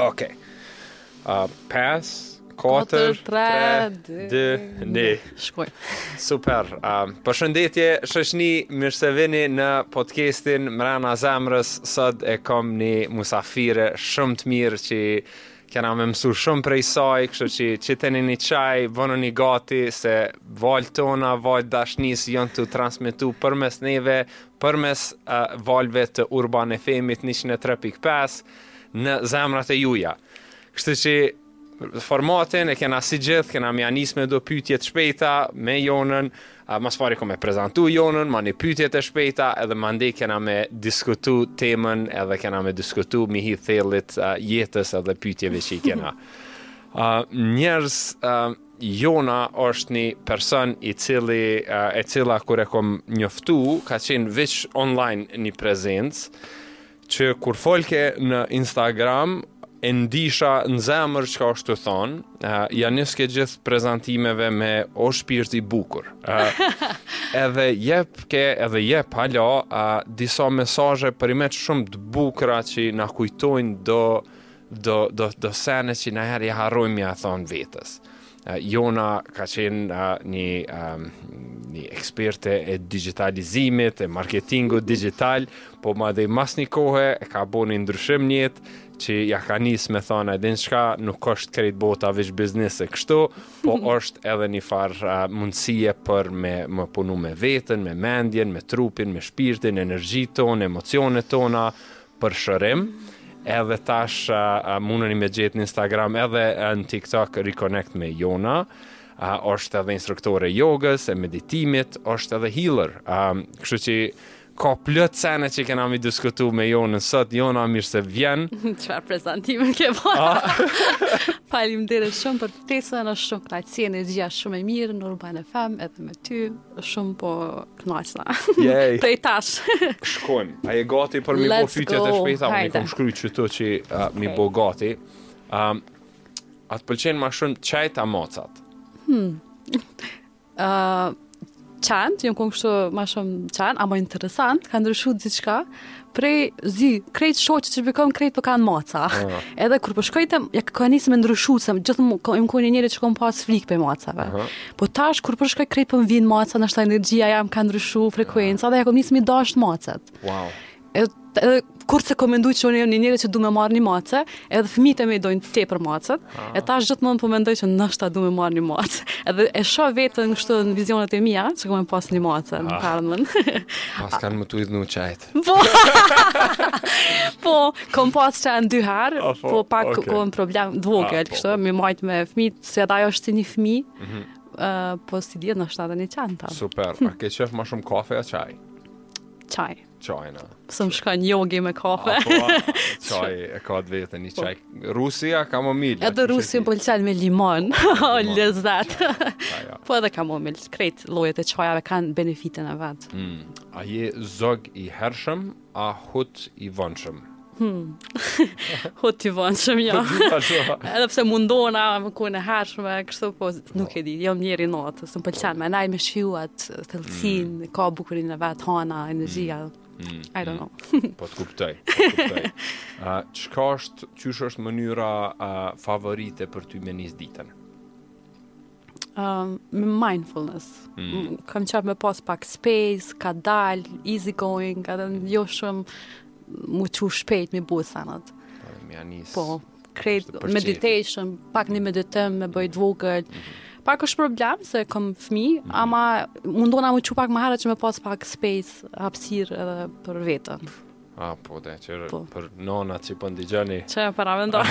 Ok. Uh, pass, Kotër, tre, dy, një. Shkoj. Super. Um, përshëndetje, shohni, mirë se vini në podcastin Mrena Zemrës. Sot e kom një musafire shumë të mirë që Kena me mësu shumë prej saj, kështu që qiteni një çaj, bonuni gati, se valët tona, valët dashnisë, janë tu transmetu përmes neve, përmes uh, valëve të Urban FM-it 103.5 në zemrat e juja. Kështu që formatin e kena si gjith, kena m'ia nisë me do pytje t'shpejta, me Jonën, Ma s'pari kom me prezantu Jonën, mani pytjet e shpejta edhe mandej kena me diskutu temën edhe kena me diskutu mi hi thellë te jetës edhe pytjeve që i kena. Njerëz, Jona është një person i cili, e cila kur e kom njoftu, ka qenë veç online një prezencë, Që kur folke në Instagram, e ndisha në zemër çka është tu thonë, uh, ia niske gjithë prezantimeve me o shpirt i bukur. Uh, edhe jep ke, edhe jep halo, uh, disa mesazhe përherë shumë të bukra që na kujtojnë do do do do sene që naherë i harrojmë m'ia thonë vetes. Jona ka qenë një një eksperte e digitalizimit, e marketingut digital, po mandej mas një kohe e ka bo një ndryshim n'jetë, që ia ka nisë me thana, e din çka nuk është krejt bota veç biznes e kështu, po është edhe një farë mundësie për me me punu me veten, me mendjen, me trupin, me shpirtin, energjitë tona, emocionet tona, për shërim edhe tash uh, mundeni me e gjetë në Instagram edhe në TikTok Reconnect me Jona uh, është edhe instruktore e jogës e meditimit është edhe healer um, kështu që ka plot sene që kena mi diskutu me Jonën sot Jona mirë se vjen çfarë prezantimi ke bo faleminderit shumë për ftesën është shumë knaqësi energjia shumë e mirë në Urban FM edhe me ty Shumë po kënaqna. Yay. Prej tash. Shkojmë. A je gati për mi Let's bo pyetjet e go. shpejta? Unë i Hajde. kam shkruar qëtu që uh, mi bo gati. Um, a të pëlqen ma shumë qejt a macat? Ë qen, gjith kom kon kështu më shumë qen, ama interesant, ka ndryshu diçka. prej zi, krejt shoqet që i kom krejt po kanë maca. Ah. Edhe kur po shkoj te to, ia ka nisë me ndryshu, se gjithmonë kom kon njëri që kom pas frikë prej macave. Uh -huh. Po tash, kur po shkoj krejt po më vinë maca, ndoshta energjia jem ka ndryshu frekuenca, uh -huh. dhe ia kom nisë me dashtë macat. Wow. Edhe, edhe kurrë s'e kom mendu që unë jam njëri që du me marrë një mace, Edhe fëmijët e mi dojnë tepër macet, ah. e tash gjithmonë po mendoj që ndoshta du me marr një mace. Edhe e shoh veten kështu në vizionet e mia, që kam pas një mace ah. në Karmën. Pas kanë më tuaj në çajt. Po. po, kam pas qen dy herë, ah, po, po pak okay. kam problem të vogël ah, kështu, po, po. me majt me fëmijët, se edhe ajo është një fëmijë. Mm -hmm. uh, po si dihet në shtatë një qen. Super. A ke qef ma shumë kafe apo çaj? Çaj. Çaj. S'më shkon jogi me kafe. Çaj e ka të vet, një çaj. Po. Rusi a kamomil. Edhe Rusi më pëlqen me limon. Po, lezet. Po edhe kamomil. Krejt llojet e çajave kanë benefitet e veta. Hmm. A je zog i hershëm, a hut i vonshëm? Hmm. Hut i vonshëm jam. Edhe pse mundona me kon e hershme kështu po nuk e di. Jam njeri natës, m'pëlqen me nejt me shiju atë thellësinë, mm. ka bukurinë e vet, hana, energjia. Mm. mm. I don't know. Mm. po të kuptoj. Po kuptoj. A uh, çka është, qysh është mënyra uh, favorite për ty me nis ditën? Um, mindfulness. Mm. Kam qef me pas pak space, kadal, easy going, edhe jo shumë m'u çu shpejt me i bo senet. Po, me ia nis. Po, krejt meditation, pak një meditim me bo t'vogël. Mm -hmm pak është problem se kam fëmi, mm -hmm. ama mundona më që pak më herë që me pas pak space, hapsirë edhe për veten. A, po, dhe, që po. për nonat që po po ndigjoni. Që e para mendo.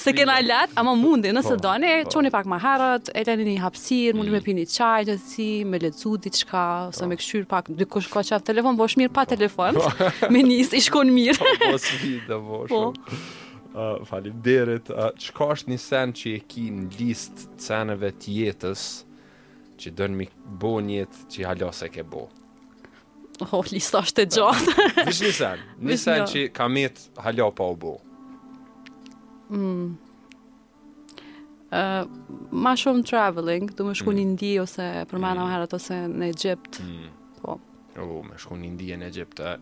s'e kena leht, ama muni, nëse po, doni, po. çoni pak ma herët, e leni një hapsirë, mm. muni me mm. pi ni çaj, ose me lexu diçka, po. ose me kqyr pak, dikush ka qef telefon, po ësht mirë pa po. telefon, po. me nis, i shkon mirë. po, po, si, dhe bosh. Po. Uh, faleminderit, uh, çka është një sen që e ki në listë t'seneve t'jetës, Që don me i bo n'jetë që hala s'e ke bo. Oh, lista është e gjatë. Veç një sen, një sen që ka met hala pa u bo. Mm. Uh, ma shumë traveling, du me shku mm. n'Indi ose për ma në maherët mm. ose në Egypt. Mm. Po. Oh, me shku n'Indi e në Egypt, a,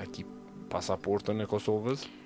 a ki pasaportën e Kosovës?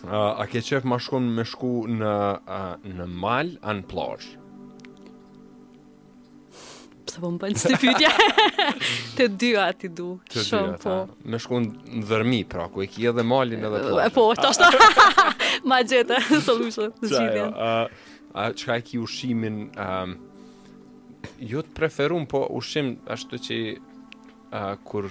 Uh, a ke qef ma shumë me shku në, uh, në mal, a në plazh? Pse po ma bën këtë pytje? të dyjat i du, shumë po. Me shku në Dhërmi, pra, ku e ki edhe malin edhe plazh. Po, tash ma gjete, solution, zgjidhja. A çka e ki ushqimin, um, jo të preferun, po ushqim, ashtu që uh, kur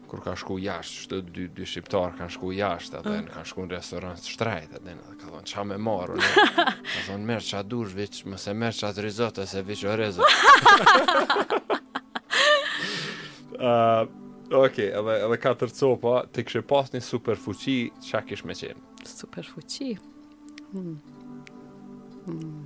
kur kanë shku jashtë, dy dy shqiptarë kanë shku jashtë, edhe mm. kanë shku në restorant të shtrejtë, edhe ka thonë ça me marr. Ka thonë merr ça dush, veç mos e merr qat risotto se veç oriz o. Ah, okay, edhe edhe katër copa, ti kishe pas një superfuqi, ça kish me qenë? Superfuqi. Hmm. Hmm.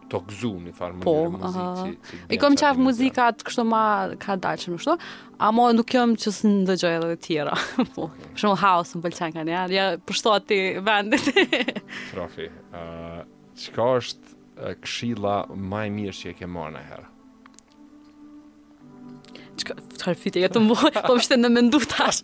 të gëzu një farë, më po, njerë muzikë. Po, i kom qef muzikat kështu ma kadalë qashtu, amo nuk jam që s'i ndëgjoj edhe tjera. po, shumë haos më pëlqen kanjerë, ja përshtati vendit. Profi, uh, çka është uh, këshilla ma e mirë që e ke marrë najherë? Çka, çka fyte, jetë më bojë, po më shti në mendu tash.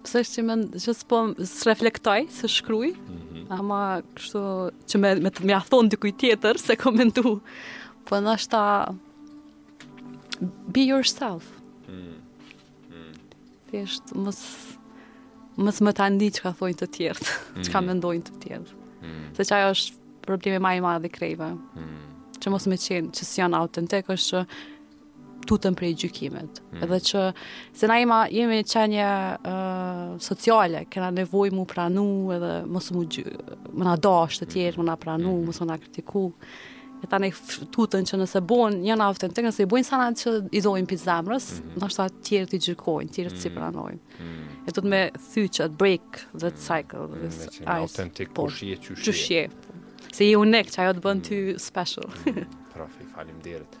Pse që më që s'po, s'e reflektoj, se shkruj, mm -hmm. ama kështu që me, me ja thonë dikuj tjetër, s'e kom menu, po ndoshta be yourself. Mm. Mm. Thjesht, mos, mos me të ndi çka thojnë të tjertë, mm. çka mendojnë të tjertë. Mm. Se qajo është problemi ma i madh i krejve. Mm. Që mos me qenë, që s'janë autentik, është që tutën prej gjykimit. Mm. Edhe që se na jena, jemi qenje uh, sociale, kena nevojë mu pranu edhe mos mu gjy, me na dash të tjerë, mm. me na pranu, mm. mos me na kritiku. E tani tutën që nëse bojnë, janë autentik, nëse i bojnë senet që i dojnë prej zemrës, mm. Mm-hmm. ndoshta të tjerët gjykojnë, tjerët s'i mm. pranojnë. Mm. E duhet me thy qët, break the mm. cycle. Mm. This, mm. Autentik, po, kush je, qysh je. Se je unik, qajo të bën ty special. Mm. Profi, faleminderit.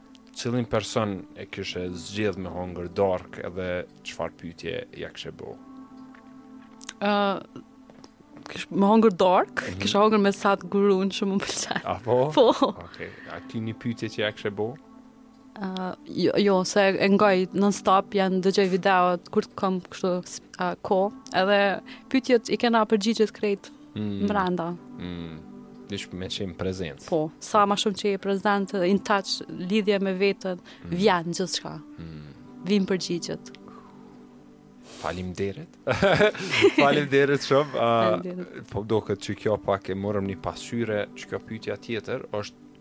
Cilin person e kishe zgjedh me hongër darkë edhe çfarë pyetje ja kishe bo? Ë kish me hongër darkë, mm -hmm. kisha hongër me Sadhgurun që më pëlqen. Apo? Po. Okej. Okay. A ki një pyetje që ja kishe bo? Ë uh, jo, jo, se e ngoj non stop, ja ndëgjoj videot kur të kam kështu uh, kohë, edhe pyetjet i kena përgjigjet krejt mm. mbrenda. Mm. Duhesh me qenë prezent. Po, sa ma shumë që je prezent, in touch, lidhje me vetën, mm. vjen gjithçka. Mm. Vijnë përgjigjet. Faleminderit. Faleminderit shumë. Uh, po doket që kjo pak e morëm një pasqyrë, që kjo pytja tjetër, është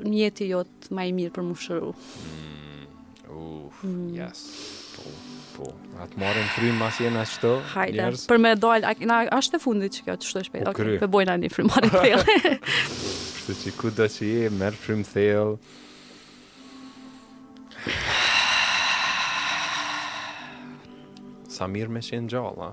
Mjeti jot më i mirë për m'u shëru. Mm, uh, mm. yes. Po, po. A të marrim frymë masi jena qëtu, Hajde, njërës. për me dojnë, a, na, ashtë e fundit që kjo qështu e shpejtë. Po, okay, kry. Po e bojna një frymëmarrje të thellë. Kështu që kudo që je, merr frymë thellë. Sa mirë me qenë gjallë, a?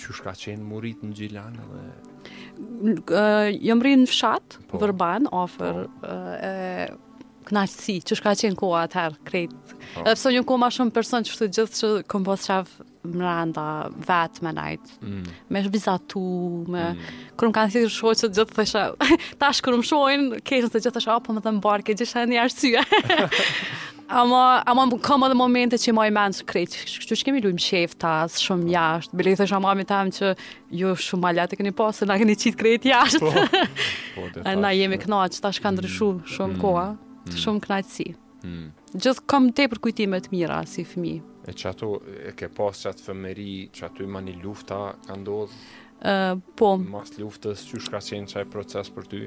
Qysh ka qenë m'u rrit në Gjilan edhe... Jemi rritë në fshat, po. Vërban, afër, po. e, knaqësi, qysh ka qenë koha atëherë, krejt. Po. Edhe pse unë jam kon ma shumë person qeshtu gjithë që kom pas qef mrenda, vetë me nejtë, mm. me vizatu, me... Mm. Kur m'kanë thirrë shokët që gjithë të shë, ta shkërëm shohin, kejnë të gjithë të shë, apo më të mbarë, ke gjithë një arsye. Ama, ama kam edhe momente që i maj men krejt, kështu që kemi lujt fshehtas, shumë jashtë, bile i thasha mamit tem që ju shumë ma lehtë e keni pasë, se na keni qitë krejt jashtë. Po, po, jashtë. Na jemi knaqë, tash ka ndryshu mm. shumë mm. koha, mm. shumë knaqësi. Mm. Gjithë kam tepër kujtime t'mira si fëmi. E qato, e ke pasë qat fëmini, qato i man e lufta ka ndodhë? Uh, po. Mas luftës, qysh ka qenë qaj proces për ty?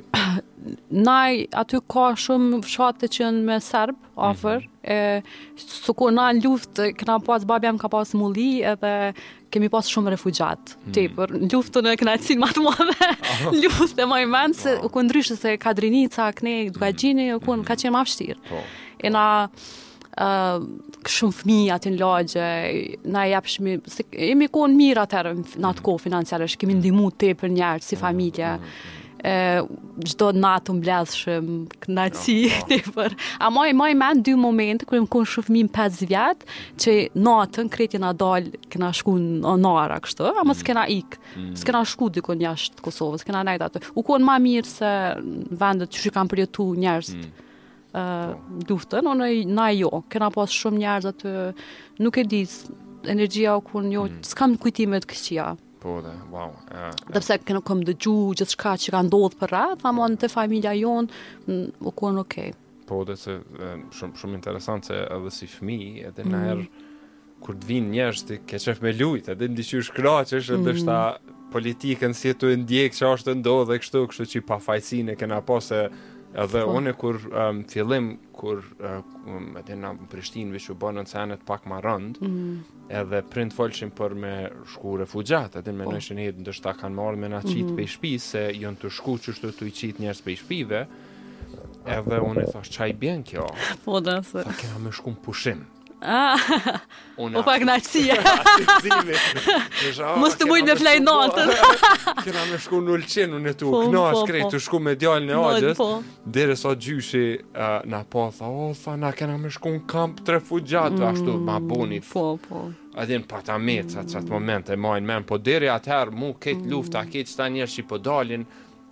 Na, aty ka shumë fshate që janë me serb, afër. Mm -hmm. e, si u kon n'luftë, kena pas babja ka pas mulli, edhe kemi pas shumë refugjat, mm -hmm. tepër. Luftën e kena çilë ma t'madhe, oh. luftën e maj men, se u kon ndryshe se ka Drenica, kah Dukagjini, mhm. u kon, ka mhm. qenë ma vështirë. Po. E na, shumë fëmijë aty në lagje, na e shumë, se jemi konë mirë atëherë në atë kohë financiarisht, kemi ndimu tepër njerëz si familje, çdo natë t'u mbledhë shumë, knaqësi tepër. E maj, maj men dy momente, kur jam konë shumë fëmijë, 5 vjet, që natën krejt jena dalë, kena shku nëpër ara kështu, ama s'kena ikë, mm. s'kena shku dikun jashtë Kosovës, kena nejtë aty. U konë ma mirë se vendet që kanë përjetu njerëz. Mm. luftën, na jo, kena pas shumë njerëz aty, nuk e di, energjia u kon jo, mm. s'kam kujtime të këqia. Po dhe, wow. Uh, edhe pse kena, kom dëgju gjithçka që ka ndodhë përreth, ama te familja jonë, u kon okej. Po dhe se shumë, shumë interesant se edhe si fmi, edhe mm. nganjëherë, Kur të vinë njerëz ti ke qef me lujt, edhe ni qysh kënaqesh, mm. ndoshta politikën s'je tu ndjek çka është tu ndodhë dhe kështu, kështu që pafajsinë e kena po se edhe po. unë kur um, fillim, kur um, edhe në Prishtinë veç u banë senet pak ma randë, mm. edhe prindët folshin për me shku refugjat, edhe me po. nojshin edhe ndoshta kanë me ardhë me na qitë mm. prej shpie, se janë tu shku qeshtu tu i qitë njerëz prej shpive, edhe unë e thash çka i bjen kjo po dada se tha kena me shku n'pushim Ah, u ba knaqësia. Mos tu mujtë me fjet natën. Kena me shku në Ulqin unë e tu, po, knaqësi po, krejt po. tu shku me djalin e axhës. Derisa gjyshi na po, tha, o, tha, na kena me shku në kamp të refugjatëve, mm, ashtu, ma boni. Po, po. A din pata met, qat, qat moment, e maj n'men, po deri atëherë, mu, ketë mm. luft, a këta, qita njerëz që po dalin,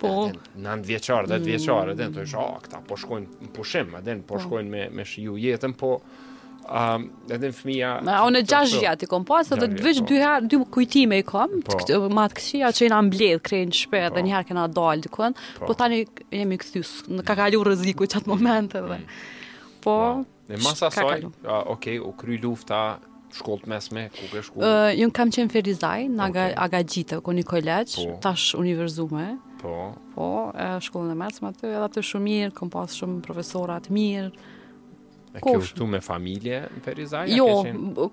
Po. Nëntë vjeçar, dhetë vjeçar, edhe të isha, a, këta po shkojnë në pushim, edhe po, po shkojnë me, me shiju jetën, po, Um, edhe ne fëmija... Ma, o në gjash gjatë i kom pas, edhe të vëqë po. dy herë, dy kujtime i kom, po. n'mal ka si që jena mbledhë krejt n'shpi, po. dhe njëherë kena dalë dikun, po. po tani jemi kthy se na ka kalu rreziku qat moment dhe. Mm. Po, po. E mas asaj, ok, u kry lufta, shkollë të mesme, ku ke shku? Uh, Unë kam qenë Ferizaj, në aga, okay. Aga Xhite, u kon një kolegj, po. tash Universumi. Po. Po, e, shkollën e mesme aty, edhe aty shumë mirë, kom pas shumë profesora t'mirë. E ke ushtu me familje në Ferizaj? Jo,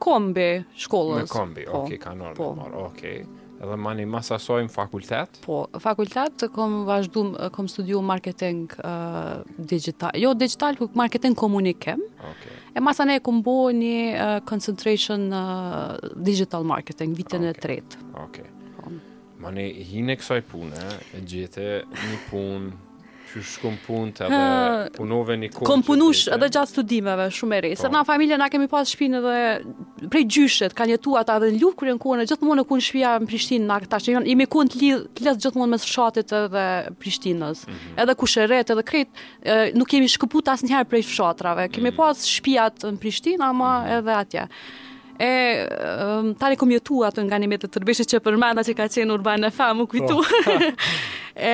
kombi i shkollës. Me kombi, po. ok, ka normë, po. ok. Edhe manej mas asaj në fakultet? Po, fakultet e kom vazhdu, kom studiu marketing uh, digital, jo digital, po marketing komunikim. Okay. E masanej kom bo një uh, concentration uh, digital marketing, vitin okay. e tretë. Okay. Po. Manej, hine kësaj pune, e gjete një punë, Qysh shkon puna edhe punove një kohë Kom punu edhe edhe gjatë studimeve shumë e re Se po. na familje na kemi pas shpinë edhe Prej gjyshet kanë jetu aty edhe në luftë krejt kohën Gjithmonë u kon shpia në Prishtinë na kështu që Jemi kon të lidhë gjithmonë mes fshatit edhe Prishtinës mm -hmm. Edhe kusherit edhe krejt Nuk kemi shkëput asnjëherë prej fshatrave Kemi mm -hmm. pas shpijat në Prishtinë ama mm -hmm. edhe atje E, um, tani kom jetu aty nga Nimete Tërbeshi që përmenda që ka qenë Urban FM, m'u kujtu. Po. e,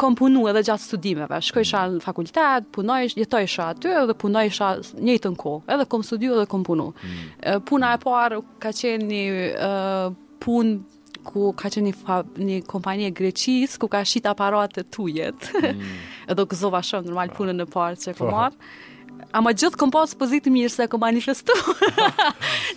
kom punu edhe gjatë studimeve. Shkojsha në fakultet, punoj, jetojsha aty edhe punojsha n'njëjtën kohë. Edhe kom studiu edhe kom punu. Mm. Puna e parë ka qenë një uh, punë ku ka qenë një, fa, një kompani e Greqisë, ku ka shit aparate t'ujit. Mm. Edhe u gëzova shumë, normal po. punën e parë që kom po. marë. Ama gjithë kom pasë pozitë mirë se kom manifestu.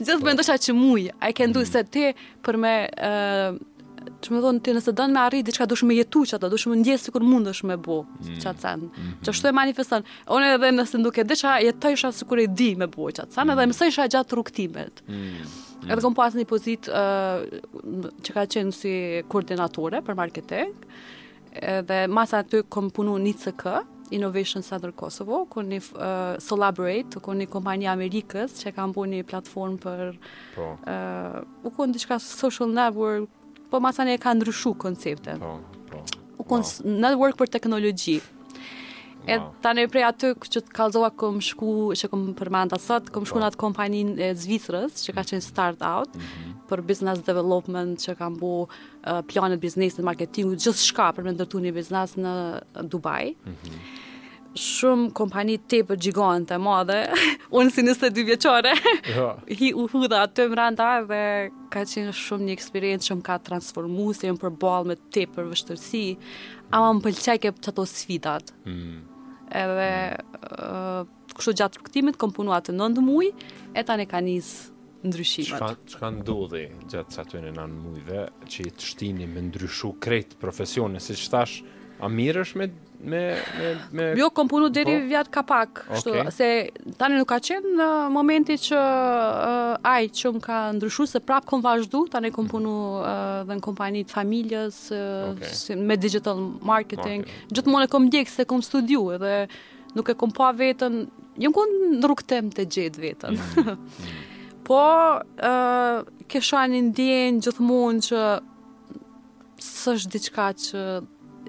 gjithë po. mendosha që mujë. I can do mm. se ti për me... Uh, që me thonë, ti nëse don me arrit, diçka duhesh me jetu qato, duhesh me ndje sikur mundesh me bo, mm. qat sen. Mm. Qashtu e manifeston, unë edhe nëse nuk e dijsha, jetojsha sikur e di me bo, qat sen, mm. edhe mësojsha gjatë rrugëtimit. Mm. Mm. Edhe kom pas një pozitë uh, që ka qenë si koordinatore për marketing, edhe masanej kom punu n'ICK, Innovation Center Kosovo, u kon uh, Solaborate, u kon një kompani e Amerikës që kan bo një platform për... Po. Uh, u kon diçka social network, Po masanej e ka ndryshu konceptin. Po, po. U kon network për teknologji. E wow. tani prej aty që të kallzova kom shku, që ta përmenda sot, kom shku në atë kompaninë e Zvicrës, që ka qenë startup, mm -hmm. për business development, që kam bo uh, planet e biznesit, marketingut, gjithçka për me ndërtu një biznes në Dubai. Mm -hmm. shumë kompani tepër gjigante, madhe, unë si njëzet e dy vjeçare, ja. hi u hudha aty mrenda dhe ka qenë shumë një eksperiencë që më ka transformu, se jam përballë me tepër vështirsi, ama më pëlqejke qato sfidat. Mm. Edhe, mm. Uh, kështu gjatë rrugëtimit, kom punu aty nëntë muj, e tani ka nisë ndryshimet. Çka ndodhi gjatë atyre nëntë mujve që të shtini me ndryshu krejt profesionin, siç thash, a mirë është me me me me Jo, kam punu deri po? vjet ka pak, kështu, okay. se tani nuk ka qenë momenti uh, qaj që më ka ndryshu se prap kam vazhdu, tani kam punu uh, dhe në kompani të familjes uh, okay. si, me digital marketing. marketing. Gjithmonë e kam ndjek se kam studiu edhe Nuk e kom pa vetën, jam kon në rrugëtim tu e gjetë vetën. Mm. po, uh, kisha një ndjenjë gjithmonë që s'është diçka që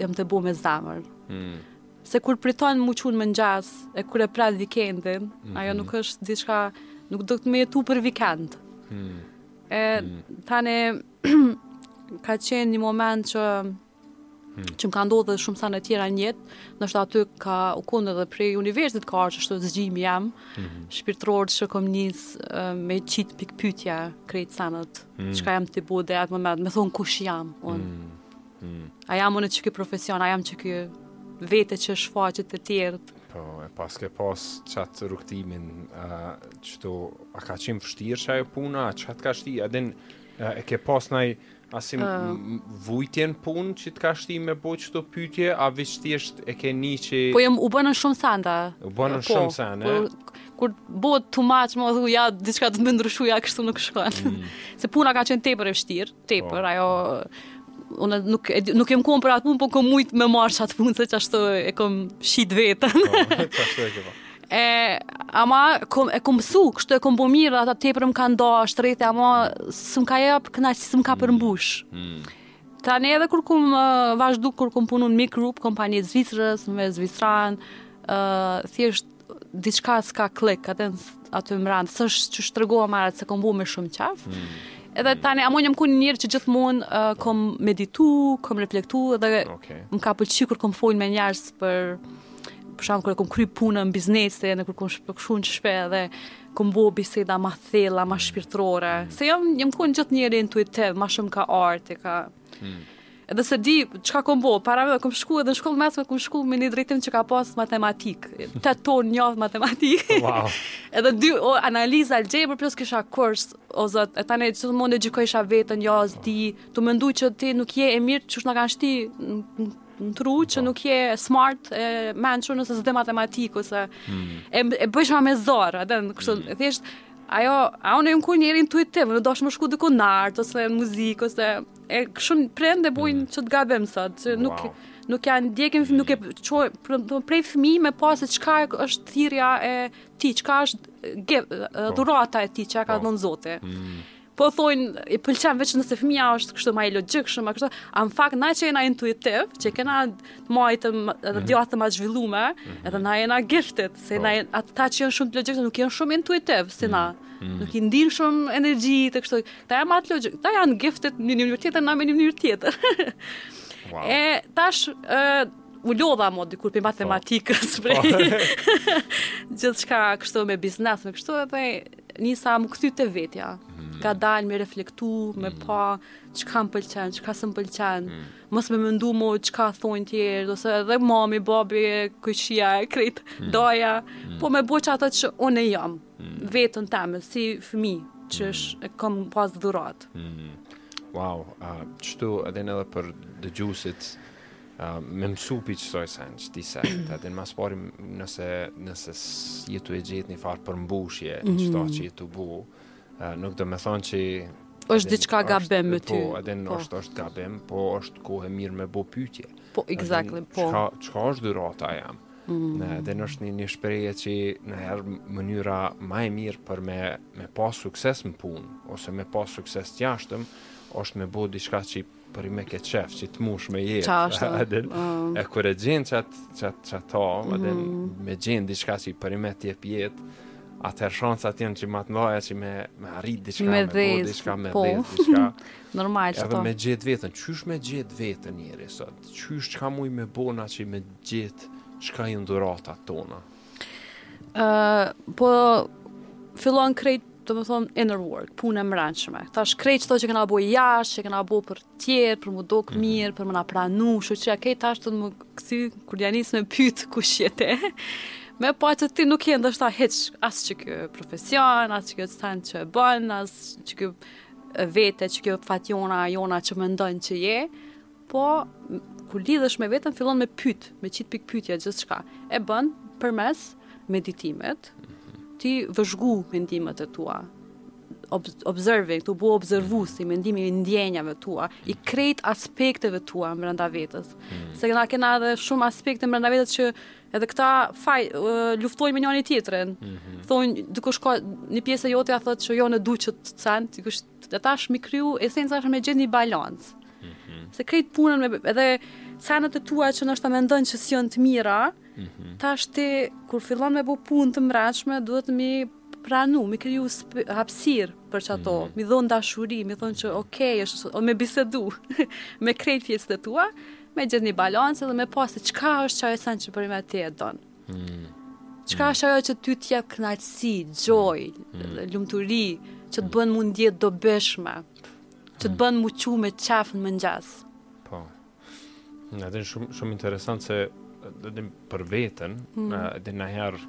jam tu e bo me zemër. Mm. Se kur priton mu çu në mëngjes, e kur e pret vikendin, mm -hmm. ajo nuk është diçka, nuk do të me jetu për vikend. Mm. E, mm. tani, ka qenë një moment që Hmm. Që më ka ndodhë dhe shumë sene tjera n'jetë, nashta aty u kon edhe prej universit ka ardhë qeshtu zgjimi jem, mm -hmm. shpirtëror që kom nis me qitë pikpytje krejt senet, mm -hmm. çka jam tu bo dhe atë moment, me thonë kush jam, unë. Mm -hmm. A jam unë qeky profesion, a jam qekjo vete që shfaqet te tjerët. Po, e pasi ke pas qat rrugëtimin, që a ka qenë e vështirë qajo puna, a qajo t'ka shti, a din, a ke pas naj, Asi uh. vujtje n'punë që të ka shti me bo qeto pytje, a veç thjesht e ke një që... Po jem u bënë shumë sende. U bënë po, shumë sende, po, e? Kur bohet too much, më dhu, jo, diçka duhet me ndryshu, jo, kështu nuk shkon. Mm. Se puna ka qenë tepër e vështirë, tepër, po. ajo... Unë nuk, nuk jam kon për atë punë, po kom mujtë me marrë qat punë, se qashtu e kom shti vetën. Po, qashtu e ke po. E, ama kum, e kum su, kështu e kom bo mirë, dhe ata tepër më kanë dashtë rrethi, ama s'm ka jap kënaqësi, s'm ka përmbush. Mm. Tani edhe kur kom uh, vazhdu, kur kom punu në MIK Group, kompani e Zvicrës, me Zvicran, uh, thjesht diçka s'ka kliku aty mrenda, s'është që shtërgoha marë, se kom bo me shumë qef. Mm. Edhe tani, ama jam kon njeri që gjithmonë uh, kom meditu, kom reflektu, edhe okay. më ka pëlqy kur kom folë me njerës për për shembull kur kam kry punën n'biznes edhe kur kam shku në shpi dhe kam bo biseda ma thella, ma shpirtërore. Se jam, jam kon gjithë njeri intuitiv, ma shumë kah arti, kah... Hmm. Edhe s'e di, çka kom bo, para me, kom shku edhe në shkollë mesme, kom shku me një drejtim që ka pas matematik, tetë orë në javë matematik, wow. edhe dy o, analiza algebër, plus kisha kurs, o zot, e tani gjithmonë e gjykojsha vetën, jo, s'di, tu mendu që ti nuk je e mirë, qysh na kanë shti, në tru që po. nuk je smart e mençur nëse s'din matematikë ose hmm. e, e bojsha me zor, edhe kështu hmm. thjesht ajo a unë jam kon njeri intuitiv, dojsha me shku diku në art ose në muzikë ose e kështu prindt e bojnë hmm. qët gabim sot, që nuk wow. nuk ja ndjekin hmm. nuk e çoj prej fëmijë me pa se çka është thirrja e tij, çka është dhurata e tij që ka po. dhënë Zoti. Hmm. po thonë i pëlqen veç nëse fëmija është kështu më i logjikshëm, më kështu, a në fakt na që jena intuitiv, që kena të majtë edhe mm -hmm. djathtë ma zhvillume, mm -hmm. edhe na jena gifted, se po. na jena, ata që janë shumë të logjikshëm nuk janë shumë intuitiv si na. Mm -hmm. Nuk i ndijnë shumë energjitë kështu. Ata janë atë logjik, ata janë gifted në një mënyrë tjetër, na me një mënyrë tjetër. wow. E tash ë u lodha mo dikur prej po. matematikës, prej po. gjithçka kështu me biznes, me kështu edhe nisa m'u kthy te vetja. Mm. Kadalë me reflektu, me mm. pa çka më pëlqen, çka s'm pëlqen. Mm. Mos me mendu mo çka thonë tjerë, ose edhe mami, babi, kojshia e krejt, mm. daja, mm. po me bo qato që unë jam, mm. veten teme si fëmijë që mm. është e kam pas dhuratë. Mm. Wow, uh, qëtu edhe në edhe për dëgjusit, Uh, me mësu pi qësaj sen, qëtij sen, të edhe në ma s'pari nëse, nëse s'je tu e gjetë një farë përmbushje, mm -hmm. qëta që je tu bo, uh, nuk domethonë që... është diçka gabim me ty. Po, edhe në po. është, është gabim, po është kohë e mirë me bo pytje. Po, exactly, po. Çka, çka është dhurata jem? Mm -hmm. Në, edhe në është një, një shprehje që najherë mënyra ma e mirë për me, me pas sukses në punë, ose me pas sukses të jashtëm, është me bo diçka që Përnime ke qef, që të mush me jetë. Qashtu. A din, um... E kur e gjen qat qat qat a din, mm. e gjen diçka që përnime t'jep jetë, atëherë shansat janë që ma të mdhaja që me, me arrit diçka, me, me dhezë, diçka, me po. dhezë, diçka. Normal që Edhe me gjetë veten, qysh me gjetë veten njeri, sot, qysh çka mujm me bo na që me gjetë çka janë dhuratat tona. Uh, po fillon krejt domethonë inner work, punë e mrendshme. Tash krejt qëto që kena bo jashtë, që kena bo për tjerë, për m'u dokë mm -hmm. mirë, për me na pranu, shoqnia krejt tash të më kësi, kur t'ja nisë me pytë kush je ti, me pa që ti nuk je ndoshta hiç, as qëkjo profesion, as qëkjo sen që e bën, as qëkjo vete, qëkjo fatjona, jona që mendon që je, Po, kur lidhesh me veten, fillon me pyt, me qitë n'pikëpytje gjithçka. E bën përmes meditimit, mhm. tu i vëzhgu mendimet e tua, observing, tu u bo observus i mendimit i ndjenjave tua, i mhm. krejt aspekteve tua mrenda vetes. Mm. Se na kena edhe shumë aspekte mrenda vetes që edhe këta faj, uh, luftojnë me njëni tjetrin. Mm -hmm. Thonë, dikush ka një pjesë e jote a thotë që jo unë du qët sen, dikush Edhe tash me i kriju, esenca është me gjetë një balancë. Mhm. Se krejt punën me, edhe senet e tua që ndoshta ti mendon që s'janë të mira, mhm. tash ti, kur fillon me bu punë të mrenshme, duhet me i pranu, me i kriju hapsirë për qato, mhm. me i dhonë dashuri, me i thonë që okej, okay, është, o me bisedu, me krejt pjesët e tua, me gjetë një balancë dhe me pasë çka është qaj sen që përnime ti e don. Mm. Çka është ajo që ty të jep kënaqësi, joy, mm. mm. lumturi, që të mm. bën m'u ndje e dobishme, që të mm. bën m'u çu me qejf në mëngjes. Po. Edhe shumë shumë interesant se edhe për veten, mm. edhe naherë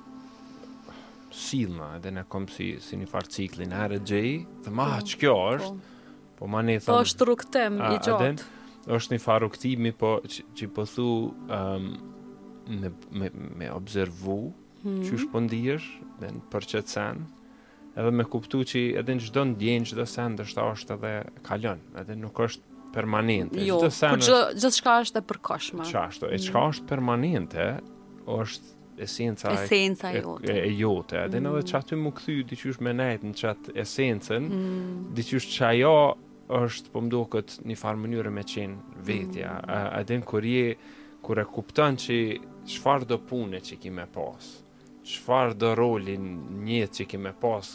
sillna, edhe ne kom si si një farë cikli naherë e gjej, demek mm. qikjo është. Po. Po ma ne thamë... Po është rrugëtim i gjatë. Edhe, është një farë rrugëtimi, po që, që po thu um, në, me, me observu, hmm. qysh po ndihesh, po edhe për qët sen, edhe me kuptu që edhe çdo ndjenjë, çdo sen, ndoshta është edhe kalon, edhe nuk është permanente. Jo, çdo sen është... Gjithçka është e përkoshme. Qashtu, e çka hmm. është permanente, është esenca, esenca e, jote. e, e jote. Edhe mm. edhe qaty m'u kthy, diqysh me nejtë në qatë esencen, mm. diqysh që ajo është, po m'doket një farë mënyre me qenë vetja. Mm. Edhe kur je, kur e kupton që çfarëdo pune që ki me pas, çfarëdo roli n'jetë që ki me pas,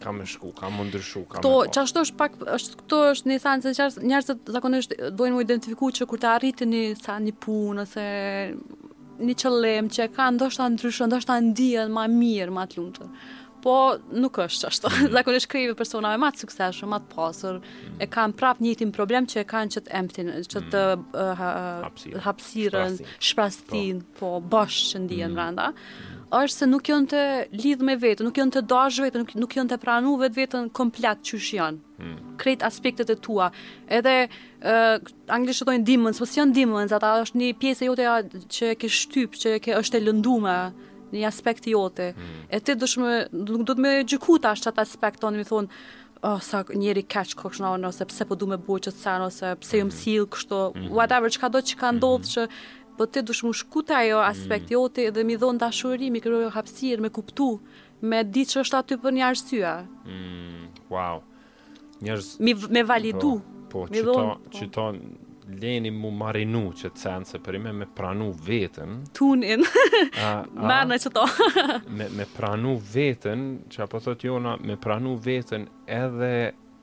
Ka me shku, ka me ndryshu, ka këto, me po. Qashtu është pak, është, këto është një thanë, se njerëzit zakonisht dojnë m'u identifiku që kur ta arrijnë një, sa një punë, ose një qëllim që e kanë, ndoshta ndryshon, ndoshta ndihen ma mirë, ma të lumtur. Po nuk është qashtu. Mm. Zakonisht krejve personave ma të suksesshëm, ma të pasur, mm. e kanë prapë njëjtin problem që e kanë qëtë emptin, qëtë mm. uh, hapsirën, zbrastinë. Po. po, bosh që ndihen mm. brenda, është se nuk janë tu lidhë me veten, nuk janë tu dashtë veten, nuk, nuk janë tu pranu vetveten komplet qysh janë. Hmm. Krejt aspektet e tua. Edhe, uh, anglisht i thojnë demons, po s'janë demons, ata është një pjesë e jote ja, që e ke shtypë, që e ke është e lëndume, një aspekt i joti. Hmm. E ti dëshme, nuk duhet me gjyku tash qat aspekt tonë, me thonë, oh, sa njeri i keq kokshna, ose pse po du me bo qët sen, ose pse jam hmm. sjellë, kështu, hmm. whatever, çkado që ka ndodhë hmm. që Po ti duhesh me shku te aj aspekt i joti dhe me i dhonë dashuri, me i kriju hapsirë, me kuptu, me di që është aty për një arsye. Mm, wow. Njerëz... Me, me validu. Po, po qëto, qëto lene m'u marinu qët sen, se përnime me pranu vetën. Tune in, merrni qëto. me, me pranu vetën, qa po thotë Jona, me pranu vetën edhe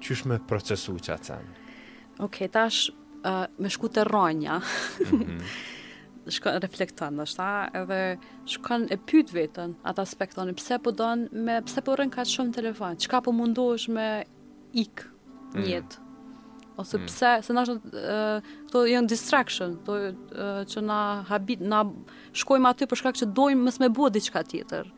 Qysh me procesu që atë sen? Ok,, tash uh, me shku te rranja. Mm -hmm. Shkon reflekton, d.m.th., edhe shkon e pyt veten n'atë aspekt, pse po don, me, pse po rri kaq shumë n'telefon, çka po mundosh me ik mhm. n'jetë, mm -hmm. ose mhm. pse, se nashtë, uh, këto janë distraction, to, uh, që na habitin, na shkojmë aty për shkak që dojmë mos me bo diçka tjetër. Mm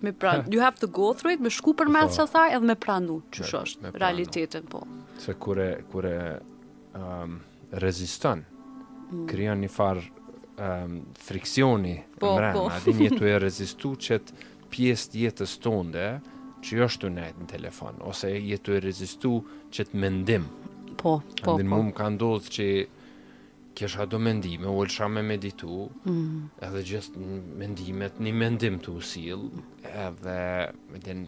Me pranu, you have to go through it, me shku përmes po. qesaj, edhe me pranu, që shë është, realitetin, po. Se kur e, kur e um, reziston, mm. krijon një farë um, friksioni, po, mrenë, po. a din je tu e rezistu qët pjesë t'jetës tonde, qajo është tu nejt në telefon, ose je tu e rezistu qët mendim. Po, po, po. A din mu më ka ndodhë që Kisha do mendime, ulsha me meditu, mm. edhe gjithë mendimet, një mendim tu u sill, edhe me din,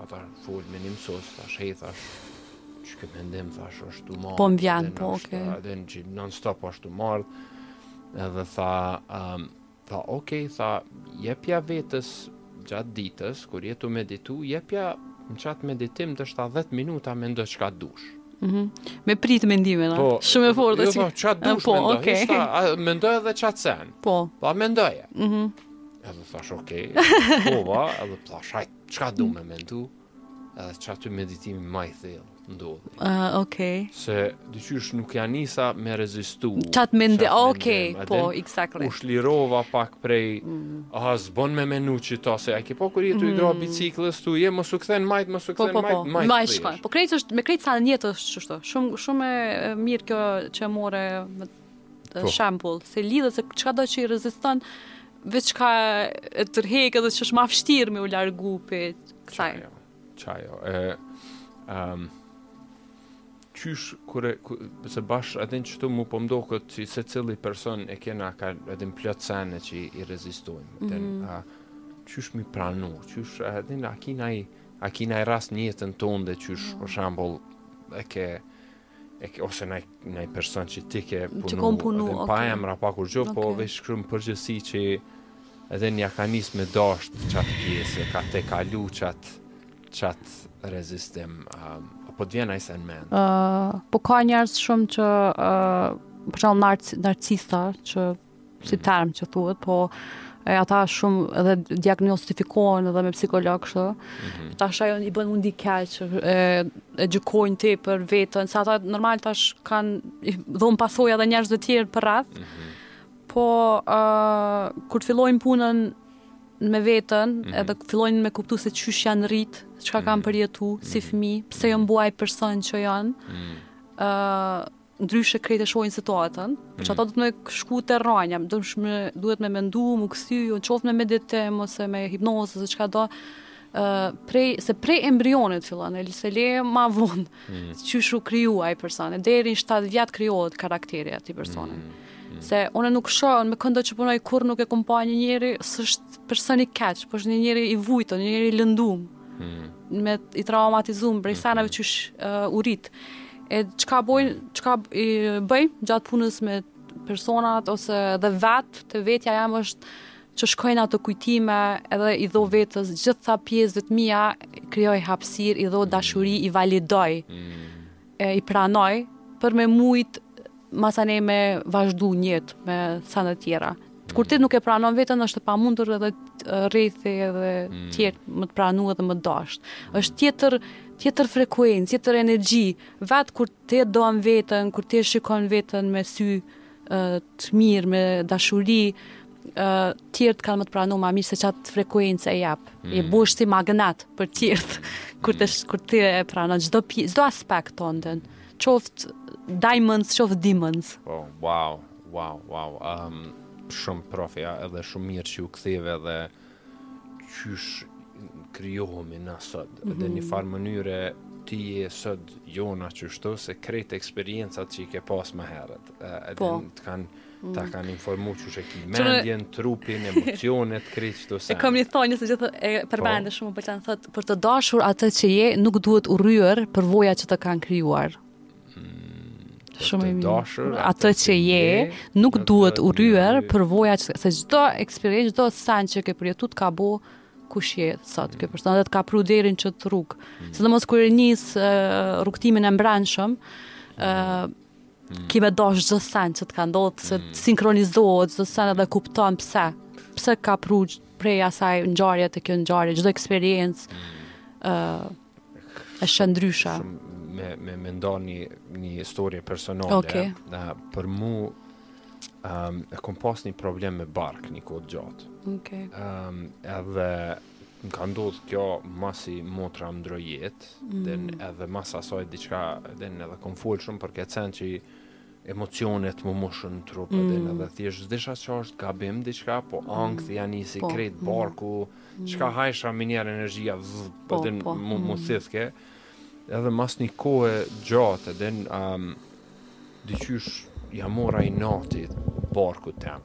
a tu fol me një mësus, thash hej, thash këtë mendim, thash është tu m'ardh, po më vjen, po, oke, okay. edhe në që non stop është tu m'ardh, edhe tha, um, Tha, ok, tha, jepja vetes gjatë ditës, kur je tu meditu, jepja në qatë meditim veç ta 10 minuta mendo çka dush. Mm -hmm. Me pritë mendime, po, shumë e fortë. Jo, tha, qatë dush po, mendo, okay. hishta, mendo edhe qatë sen. Po. Tha, mendoje. Mm -hmm. Edhe thash, ok, po, va, edhe thash, hajt, çka du me mendu? Edhe qaty meditimi ma i thellë ndodhi. Uh, ah, ok. Se dyqysh nuk ja nisa me rezistu. Qat mendim, ok, po, exactly. U shlirova pak prej, mm. a, s'bon me menu qat sen, a ki pa kur je tu i gra mm. biciklës tu je, mos u kthe n'majtë, mos u po, kthe n'po, majtë, po, majtë majt shkon. Po krejt është, me krejt sa n'jetë është qështu. Shumë, shumë e mirë kjo që more, Po. shembull, se lidhet se çkado që i reziston veçka e tërhek edhe që është ma fështirë me u largu prej saj. Qajo, qajo, e... Um, qysh, kur e, se bash edhe qëtu mu po m'doket që secili person e kena ka edhe plot sene që i rezistojmë. Mm -hmm. a, qysh m'i pranu, qysh edhe a ki naj, a ki naj rast n'jetën tonde dhe qysh, mm -hmm. për shembull, e ke e ke ose naj naj person që ti ke punu, që kom punu, okay. pa emra pa kurgjo, po okay. po veç krejt n'përgjithësi që edhe ja ka nis me dasht qat pjesë, ka tejkalu qat qat rezistim. Um, po të vjen naj sen n'mend. Ëh, uh, po ka njerëz shumë që ëh uh, për shembull narcista që si term që thuhet, po e ata shumë edhe diagnostifikohen edhe me psikolog kështu. Mm -hmm. Tash ajo i bën me u ndi keq, e, e gjykojnë tepër veten, se ata normal tash kanë dhon pasoja edhe njerëz të tjerë përreth. Mm -hmm. Po ë uh, kur fillojnë punën me veten, mm -hmm. edhe fillojnë me kuptu se qysh janë rrit, çka kanë mhm. përjetu mm -hmm. si mhm. fëmijë, pse janë bu ai person që janë. Mm -hmm. uh, ndryshe krejt e shohin situatën, për qata duhet me shku te rranja, do shme duhet me mendu, m'u kthy, jo në qoftë me meditim, ose me hipnozë, ose çkado, uh, prej, se prej embrionit fillon, e se le ma vonë, mm. qysh u kriju ai personi, deri në 7 vjet krijohet karakteri i atij personi. Mm. Mm. Se unë nuk shoh me këndo që punoj kurrë nuk e kom pa një njeri, se është person i keq, po është një njeri i vujtë, një njeri i lëndum. Hmm. Me i traumatizum prej hmm. seneve qysh uh, u rrit. E çka bojnë, hmm. çka bëj gjatë punës me personat ose edhe vet, te vetja jem është që shkoj në ato kujtime edhe i dho vetes, gjitha pjesëve të mia krijoj hapësirë, i dho dashuri, i validoj. Hmm. E i pranoj për me mujt masane me vazhdu në jetë me sene tjera. Mm. Kur ti nuk e pranon veten është e pamundur edhe rrethi edhe mm. tjertë me të pranu edhe me të dashtë. Mm. është tjetër, tjetër frekuencë, tjetër energji. Vetë kur ti e don veten, kur ti e shikon veten me sy të mirë, me dashuri, tjertë kanë me të pranu ma mirë se qatë frekuencë e jap. Mm. I bohesh si magnet për tjertë, kur të, mm. kur ti e pranon çdo, çdo aspekt tondin, qoftë diamonds, qoftë demons. Oh, wow, wow, wow. Um, shumë profja edhe shumë mirë që u ktheve edhe Qysh krijohemi na sot, mm -hmm. dhe një farë mënyre ti je sot Jona qështu, se krejt eksperiencat që i ke pas më herët, edhe po. të kanë mm. ta kanë informu qysh e ki mendjen, Qënë... trupin, emocionet, krejt qit sen. E kam një thonje se gjithë e përmendi po. shumë për të në thotë, për të dashur atë që je, nuk duhet urryer përvojat që të kanë krijuar. shumë i dashur atë që je nuk duhet urryer përvojat që se çdo eksperiencë çdo sen që ke përjetuar ka bu kush je sot ky person dhe të ka pru deri në qit rrugë mm. sidomos kur e nis rrugtimin e mbrendshëm ë mm. mm. ki me dashtë çdo sen që të ka ndodhur se mm. sinkronizohet çdo sen edhe kupton pse pse ka pru prej asaj ngjarje te kjo ngjarje çdo eksperiencë ë mm. Është ndryshe. Me me mendoni një histori personale. Okej. Okay. Për mu um, e kom pas një problem me bark një kohë të gjatë. Ok. Um, edhe më ka ndodhë kjo masi motra më ndrroi jetë, mm. edhe mas asaj diçka, dhe edhe kom folë shumë për këtë sen që emocionet m'u mshën në trup mm. edhe në dhe thjesht zdisha që është gabim diqka, po mm. ankthi ja nisi po. krejt mm. barku, mm. qka hajsha minjar energjia vëzë, po, po, din, po. mu, mu mm. thithke, edhe mas një kohë gjatë, edhe në um, diqysh ja mora inati barkut tem.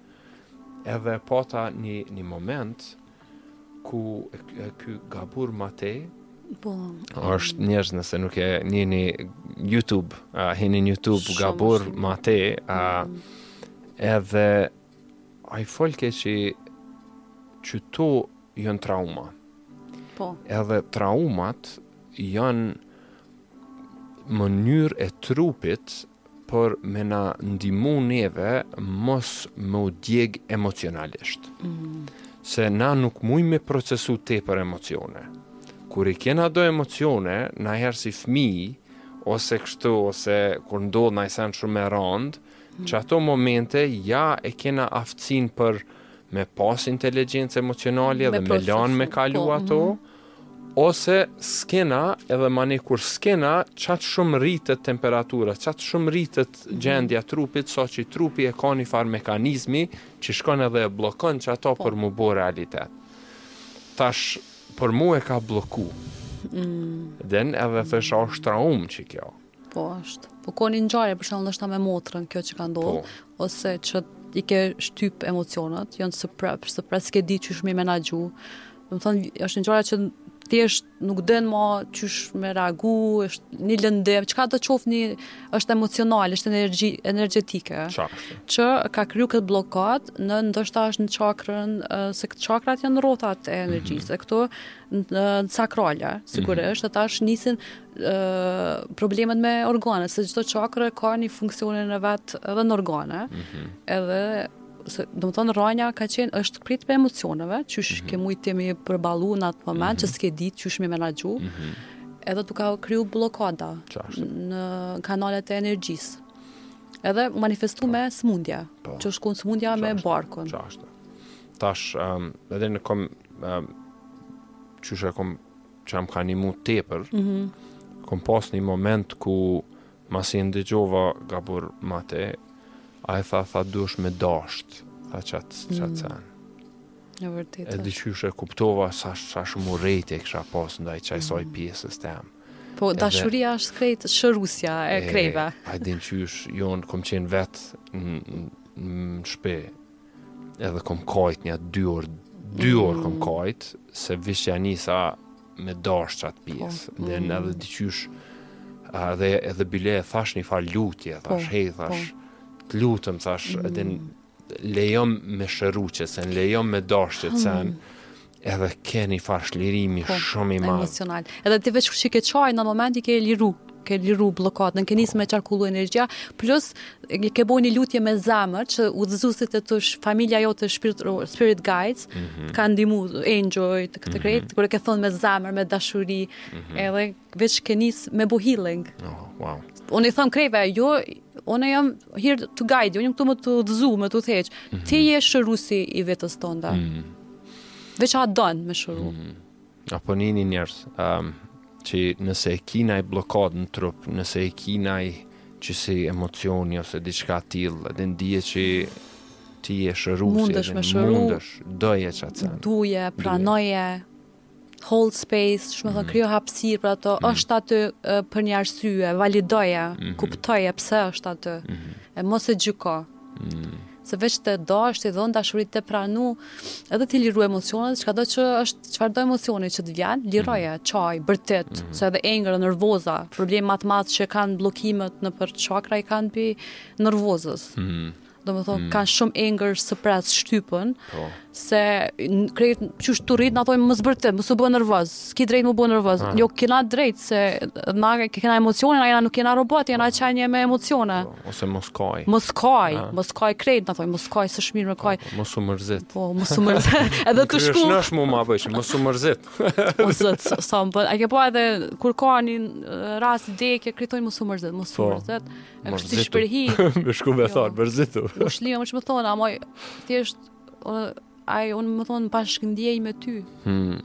edhe pata një, një moment ku ky Gabor Mate po është njerëz nëse nuk e njeni YouTube, a uh, hini YouTube shumë, Gabor shumë. Mate, a uh, mm. edhe ai folke qi qëto janë trauma. Po. Edhe traumat janë mënyra e trupit për me na ndihmu neve mos me u djeg emocionalisht. Mm. Se na nuk muj me procesu tepër emocione. Kur i kena do emocione, naj herë si fmi, ose kështu, ose kur ndodh naj sen shumë e randë, mm. qato momente ja e kena aftësin për me pas inteligjencë emocionale dhe me lanë me kalu po, ato, mm. Ose s'kena edhe manej kur s'kena qatë shumë rritet temperatura, qatë shumë rritet mhm. gjendja trupit, sa që trupi e ka një farë mekanizmi që shkon edhe e bllokon qato po. për m'u bo realitet. Tash, për mu e ka blloku. Mm. Den edhe thësha është traumë qikjo. Po, është. Po ka një ngjarje për shembull ndoshta me motrën kjo që ka ndodhur po. ose që i ke shtyp emocionet, janë se prap, se prap s'ke dit qysh me menaxhu. Domethonë është një ngjarje që thjesht nuk din më qysh me reagu, është një lëndim, çkado qoftë një është emocional, është energji energjetike. Çfarë? Që ka kriju këtë bllokadë, në ndoshta është në çakrën, se këto çakrat janë rrotat e energjisë, mm -hmm. këto në sakrale, sigurisht, mm -hmm. ata është nisin problemet me organet, se çdo çakër ka një funksionin e vet edhe në organe, mm -hmm. edhe se domethonë rranja ka qenë është prej te emocioneve, qysh mm -hmm. ke mujtë me i përballu në atë moment, mm -hmm. që s'ke ditë, qysh me i menaxhu, mm -hmm. edhe tu ka kriju bllokada Qashtë. në kanalet e energjisë. Edhe manifestu po. me smundja, po. që është konë smundja me barkën. Qashtë. Tash, um, edhe në kom, um, qysh e kom çka m'ka ndimu tepër, mm -hmm. kom pas një moment ku masi ndëgjova Gabor Mate, ai tha, tha duhesh me dasht, tha qatë mm -hmm. qatë sen. E vërtetë. E diqysh e kuptova sa, sa shumë urrejtje kësha pas ndaj qaj saj mhm. pjesës tem. Po, Edhe, dashuria është krejt shërusja e, e krejve. A din qysh, jo kom qenë vetë në shpe, Edhe kom kajt një dy orë, dy mm. orë kom kajt, se veç ja nisa me dashtë qat pjesë, po, dhe në mm. edhe di qysh, edhe, edhe bile e thash një farë lutje, po, thash, hej, po. thash, të lutem, thash, mm. edhe në lejom me shëru qet sen, lejom me dashtë qet sen, Edhe ke një farë shlirimi po, shumë i madh. Emocional. Edhe ti veç që ke qajt në momenti ke liru ke liru bllokat, në ke nisë me qarkullu energjia, plus ke bo një lutje me zemër, që udhëzuesit e të sh, familja jote spirit, spirit guides, mm -hmm. kanë ndihmu, engjëjt, këta krejtë, mm -hmm. kur e ke thonë me zemër, me dashuri, mm -hmm. edhe veç ke nisë me bo healing. Oh, wow. Unë i thom krejve, jo, unë jam here to guide, unë jam këtu me të udhëzu, me të theqë, mm -hmm. ti je shërusi i vetes tonde. Mm -hmm. Veç a don me shëru. Mm. Apo një një njerëz, um, që nëse e ki naj bllokadë në trup, nëse e ki naj qësi emocioni ose diçka tillë, edhe ndjen që ti e shëru, mundësh me shëru, mundësh, doje qat sen. Duje, pranoje, Hold space, shumë thonë, mhm. krijo hapsirë për ato, mhm. është aty për një arsye, validoje, mhm. kuptoje pse është aty, edhe mos e gjyko. Se veç te do, është me i dhonë dashuri, t'i pranu, edhe t'i liru emocionet, çka do që është, çfarëdo emocioni që të vjen, liroje, qaj, bërtit, se edhe anger, nervoza, problemi ma t'madh që kanë bllokimet nëpër çakra i kanë prej nervozës. domethonë, mm. ka shumë anger suppress, shtypen, po. se krejt qysh t'u rritë, na thojnë mos bërtit, mos u bon nervoz, s'ki drejtë me u bo nervoz, ah. jo kena drejtë, se na kena emocione, na jena nuk kena robot, jena po. qenje me emocione. Po, ose mos kaj. Mos kaj, ah. mos kaj krejt, na thojnë, mos kaj, s'është mirë me po, kajt. Mos u mërzit. Po, mos u mërzit, edhe të shku. Në është më ma bëjshë, mos u mërzit. O Zot, sa më bëjshë, a ke po edhe, kur ka një rast vdekje, krejt thojnë mos u mërzit, mos u mërzit. Ma shumë si shprehi. Me shku me jo. thon, mërzitu. Po shli, më çmë thon, amo thjesht, aj, unë me thon bashkëndjej me ty. Hmm.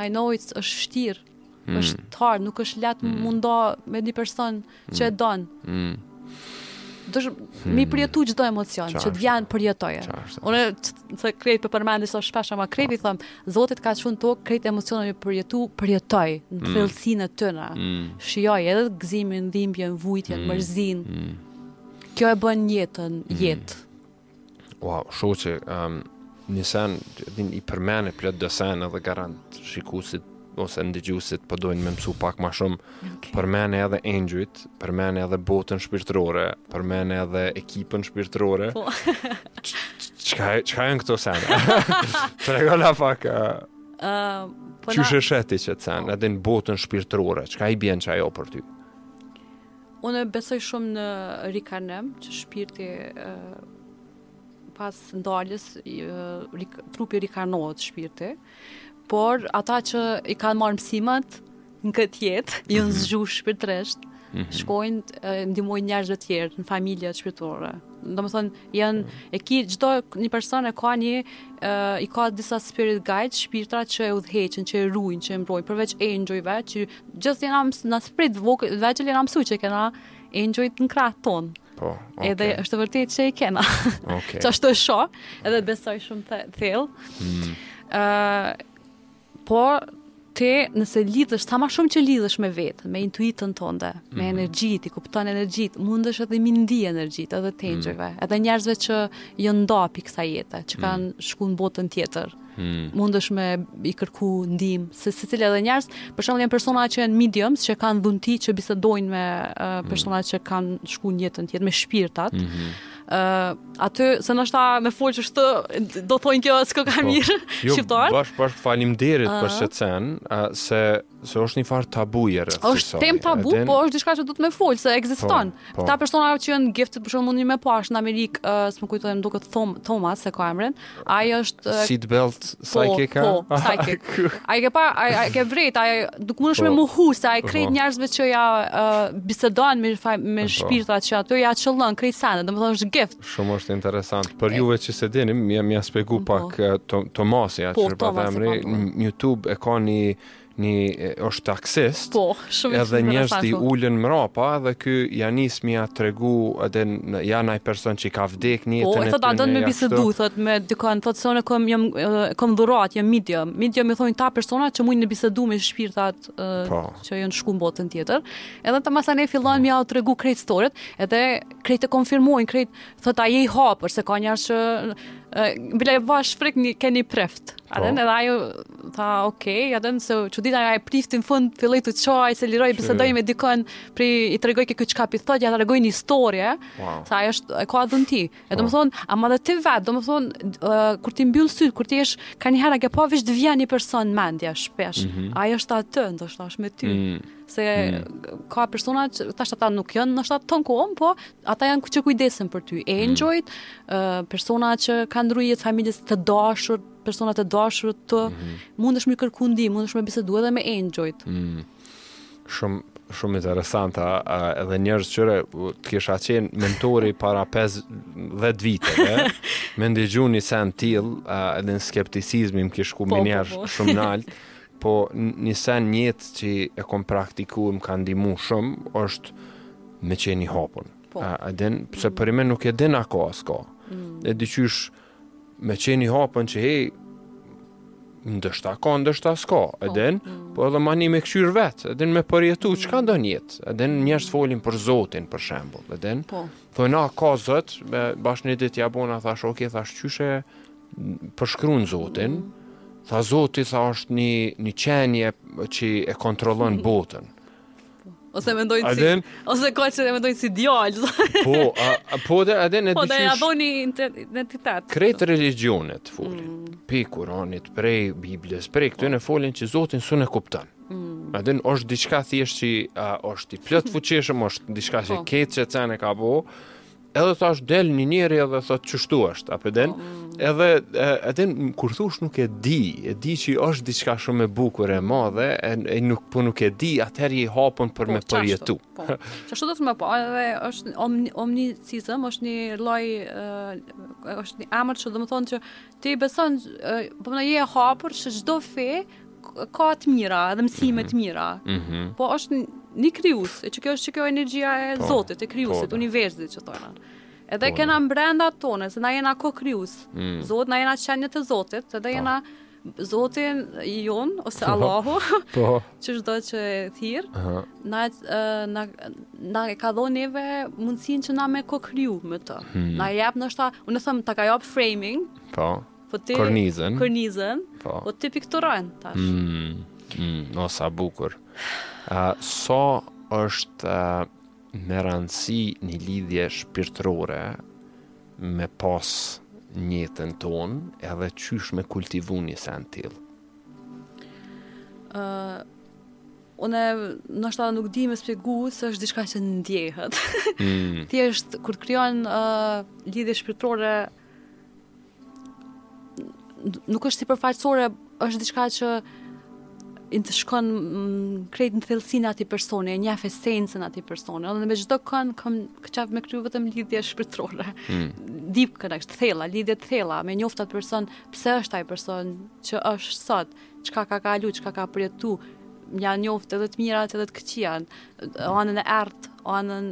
I know është shtirë. Hmm. Është shtirë, nuk është leht hmm. me humb një person hmm. që e don. Hmm. Duhesh hmm. me përjetu çdo emocion që të vjen përjetoje. Unë se krejt po përmend sa shpesh ama krejt i them, Zoti t'ka çu n' tokë krejt emocione me përjetu, përjetoji në mm. thellësinë e tyna. Mm. Shijoje edhe gëzimin, dhimbjen, vujtjen, mm. mërzinë. Mm. Kjo e bën jetën, mm. jetë. Wow, shumë që um, një sen, din, i përmene plot do sene edhe garant shikusit ose ndëgjusit po dojnë po me mësu pak ma shumë. Okay. Përmene edhe engjujt, përmene edhe botën shpirtërore, përmene edhe ekipën shpirtërore. Po. Çka janë këto sene? Tregona pak. Uh, po Qysh e sheh ti qët sen, edhe në botën shpirtërore, çka i bjen qajo për ty? Unë besoj shumë në rikarnim, që shpirti uh, pas ndarjes, uh, rik, trupi rikarnohet shpirti. Uh, Por ata që i kanë marrë mësimat në këtë jetë, e janë mhm. zgju shpirtërisht, mhm. shkojnë ndihmojnë njerëz të tjerë në familjet shpirtërore. Domethënë janë mhm. e ki, çdo një person e ka një i ka disa spirit guide, shpirtra që e udhëheqin, që e rujnë, që e mbrojnë, përveç engjëjve që gjithë jena qysh prej t'vogël, veç jena msu që kena engjëjt në krahët tonë. Po, okay. Edhe është e vërtetë që i kena. Okay. Qashtu e shoh, edhe besoj shumë thellë. Mm. Uh, po, ti nëse lidhesh, sa ma shumë që lidhesh me veten, me intuitën tonde, mm. me mhm. energjitë, i kupton energjitë, mundesh edhe m'i ndi energjitë, edhe t'engjujve, mm. edhe njerëzve që janë nda pi kësaj jete, që mhm. kanë mm. shku në botën tjetër. Hmm. Mundesh me i kërku ndihmë, se secila edhe njerëz, për shembull janë persona që janë mediums, që kanë dhunti që bisedojnë me uh, persona hmm. që kanë shku n'jetën tjetër, me shpirtat. Mm -hmm. uh, aty, se ndoshta me folë qështu, do thonë kjo, s'koka po. mirë, jo, shqiptarë. Bash, bash, faleminderit uh -huh. për qët sen, uh, se se është një farë tabu i rreth kësaj. Është temë tabu, po është diçka që duhet me folë se ekziston. Po, po. Këta persona që janë gift për shembull një e kam pa në Amerikë, uh, s'më kujtohet më duket Thom Thomas e ka emrin. Ai është uh, seat belt po, psychic. Po, po, psychic. A e ke pa, a e, a e ke vrejt, ai nuk mundesh me mohu se ai krejt njerëzve që ja uh, bisedon me me shpirtat që aty ja qëllon krejt sende, domethënë është gift. Shumë është interesant. Për juve që s'e dini, me jau shpjegu po. pak eh, to, Tomasi, atë po, që po themi, YouTube e ka një një është taksist. Po, shumë edhe njerëz t'i ulen mrapa dhe ky ja nis me ja tregu edhe ja nai person që ka vdek në po, jetën e tij. Po, e thotë a don me bisedu, thotë me dikon, thotë se unë kam jam eh, kam dhuratë, jam medium. Medium i thonë ta persona që mund të bisedu me shpirtat eh, po. që kanë shku në botën tjetër. Edhe tani masanej fillon po. me ja tregu krejt storiet, edhe krejt e konfirmojnë, krejt thotë a je i hapur se ka njerëz që bile bash njëri ke një prift. A e din po. edhe ajo tha ok, a e din se çudi, ai prifti n'fund filloi të qajë se u lirua bisedoi me dikon pri i tregoi kë kë çka po i thotë ja tregoi një histori. Wow. Se ajo është e ka dhunti. E po. domthon, ama edhe ti vet, domthon uh, kur t'i mbyll sytë, kur ti jesh kanjëherë që ta zëmë të vjen një person n'mendje shpesh. Mm -hmm. Ai është aty, ndoshta është me ty. Mm. se mm. ka persona që tash ata nuk janë ndoshta tonë kohën, po ata janë që kujdesen për ty. Mm. Enjoy, mm. uh, persona që kanë ndryshe të familjes të dashur, persona të dashur që mm -hmm. mundesh me kërku ndihmë, mundesh me bisedu edhe me enjoy. Mm. Shumë shumë interesant a, a edhe njerëz që t'kisha qenë Mentori para 5 10 vite, ëh. Me ndigju një sen të tillë, edhe në skepticizmin kish shku po, më po, njerëz po. shumë nalt. Po një sen n'jetë që e kom praktiku e më ka ndihmu shumë, është me qenë hapun. Po. A, a din, pse mm. për me nuk e din a ka, a s'ka. Mm. E di qysh me qenë hapun që hej, ndoshta ka, ndoshta s'ka, e po, din, mm. po edhe manej me kqyr vetë, e din me përjetu, mm. që ka ndonjë jetë, e din njerëzit folin për zotin, për shembull, e din, po. thojnë a ka zot, bashkë një dit ja bona, thash, oke, okay, thash, qysh e, përshkruan Zotin, tha Zoti tha është një një qenie që e kontrollon botën. Ose mendojnë si ose ka që e mendojnë si djalë. Po, a, a din po dhe edhe në po, dikush. Po dhe ja bojnë identitet. Krejt religjionet folin. Mm. Prej Kur'anit, prej Biblës, prej ktyne folin që Zotin s'un e kupton. Mm. A din është diçka thjesht që është i plotfuqishëm, është diçka që po. krejt qeniet ka bo. Edhe tash del një njeri edhe thot qështu është, a po din? Edhe a din kur thush nuk e di, e di që është diçka shumë e bukur e madhe, e, e nuk po nuk e di, atëherë je i hapun për po, me përjetu. Po. Qështu do të më po, edhe është omni omnicizëm, është një lloj është një emër që do me thonë që ti beson, po mënej je e hapur se çdo fe ka të mira edhe mësime të mhm. mira. Mm -hmm. Po është një krijus, e që kjo është që kjo energjia e po, Zotit, e krijusit, po, universit që thonë. Edhe po, e kena mbrenda tonë, se na jena ko-krijus. Mm. Zot, na jena qenie të Zotit, edhe po. jena Zoti i jonë ose po. Allahu, po. qysh do që e thirr, na na na e ka dhënë neve mundësinë që na me ko-kriju me të. Mm. Na jep ndoshta, unë them ta ka jep framing. Po. Po ti kornizën. Kornizën. Po. Po ti pikturon tash. Mm, mm, sa bukur. A uh, sa është uh, me rëndësi një lidhje shpirtërore me pas n'jetën tonë edhe qysh me kultivu një sen të tillë? Uh, une ndoshta nuk di me shpjegu se është diçka që ndjehet. Mm. Thjesht, kur ti krijon uh, lidhje shpirtërore nuk është sipërfaqësore, është diçka që të shkon mm, krejt në thellësinë atij personi, e njeh esencën atij personi. Edhe me çdo kën kam qejf me kriju vetëm lidhje shpirtërore. Mm. Deep connect, të thella, lidhje të thella me njoftë atë person, pse është ai person që është sot, çka ka kalu, çka ka përjetu, ia njoftë edhe të mirat edhe të këqijat. anën e errët, anën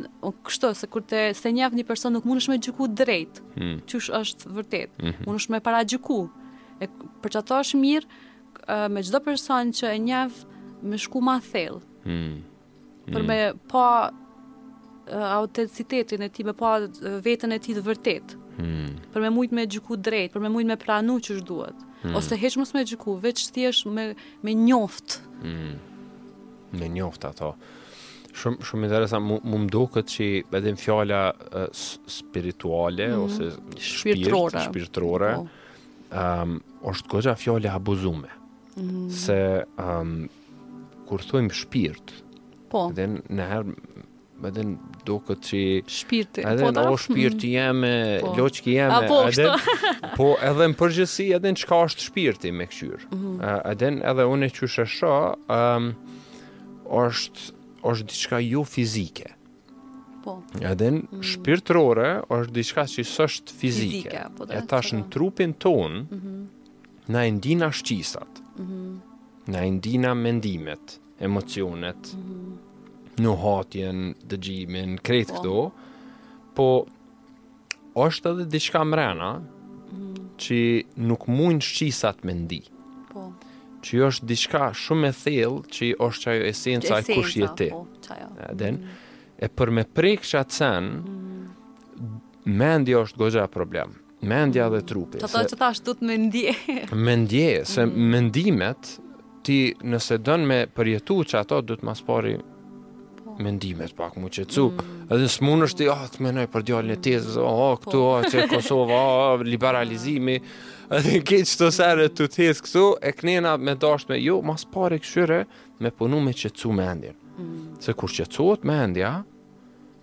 kështu se kur ti s'e njeh një person nuk mundesh me gjyku drejt. Hmm. Qysh është vërtet. Mm -hmm. Mundesh me paragjyku. E për qato është mirë me çdo person që e njeh me shku ma thellë. Hmm. Për hmm. me pa autenticitetin e tij, me pa veten e tij të vërtet. Hmm. Për me mujt me gjyku drejt, për me mujt me pranu qysh duhet. Hmm. Ose hiç mos me gjyku, veç thjesht me, me njoftë. Hmm. Me njoftë ato. Shumë shumë interesant, mu, mu mduket që edhe fjala spirituale mm -hmm. ose shpirtërore, shpirtërore. Po. Ëm um, është goxha fjalë e abuzume. Mm -hmm. Se ëm um, kur thojmë shpirt, po. Ndonjëherë Më dhe do këtë që... Shpirti, edhe, po da? Edhe në shpirti jem, po. loçki jem, A, po, edhe, po edhe në përgjithësi, edhe në çka është shpirti me këqyrë. Mm -hmm. Edhe edhe unë qysh e shoh, um, është, është diçka jo fizike. Po. Edhe në mm. shpirtërore, është diçka që s'është fizike. Fizike, po da. E tash në trupin tonë, mm -hmm. na e ndijmë shqisat, mm -hmm. na e ndijmë mendimet, emocionet, nuhatjen, dëgjimin, krejt po. këto, po është edhe diçka mrena, që nuk mujnë shqisat me ndi. Po. Që është diçka shumë e thellë që është qajo esenca e kush je ti. Po, Edhe mm. e për me prek qat sen, mm. mendja është goxha problem. Mendja dhe trupi. Të të që ta ashtu të me ndi. Me ndi, se mm. mendimet, ti nëse don me përjetu qato, duhet ma s'pari po. mendimet pak m'u qetsu. Mm. Edhe s'mundesh ti, ah, të mendoj për djalin e tezës, ah, oh, këtu, po. ah, që Kosova, ah, liberalizimi. Edhe në keqë të sere të tezë këtu, e kënena me dasht me, jo, ma s'pari kqyre me punu me qetsu mendjen. Mm. Se kur qetsohet mendja,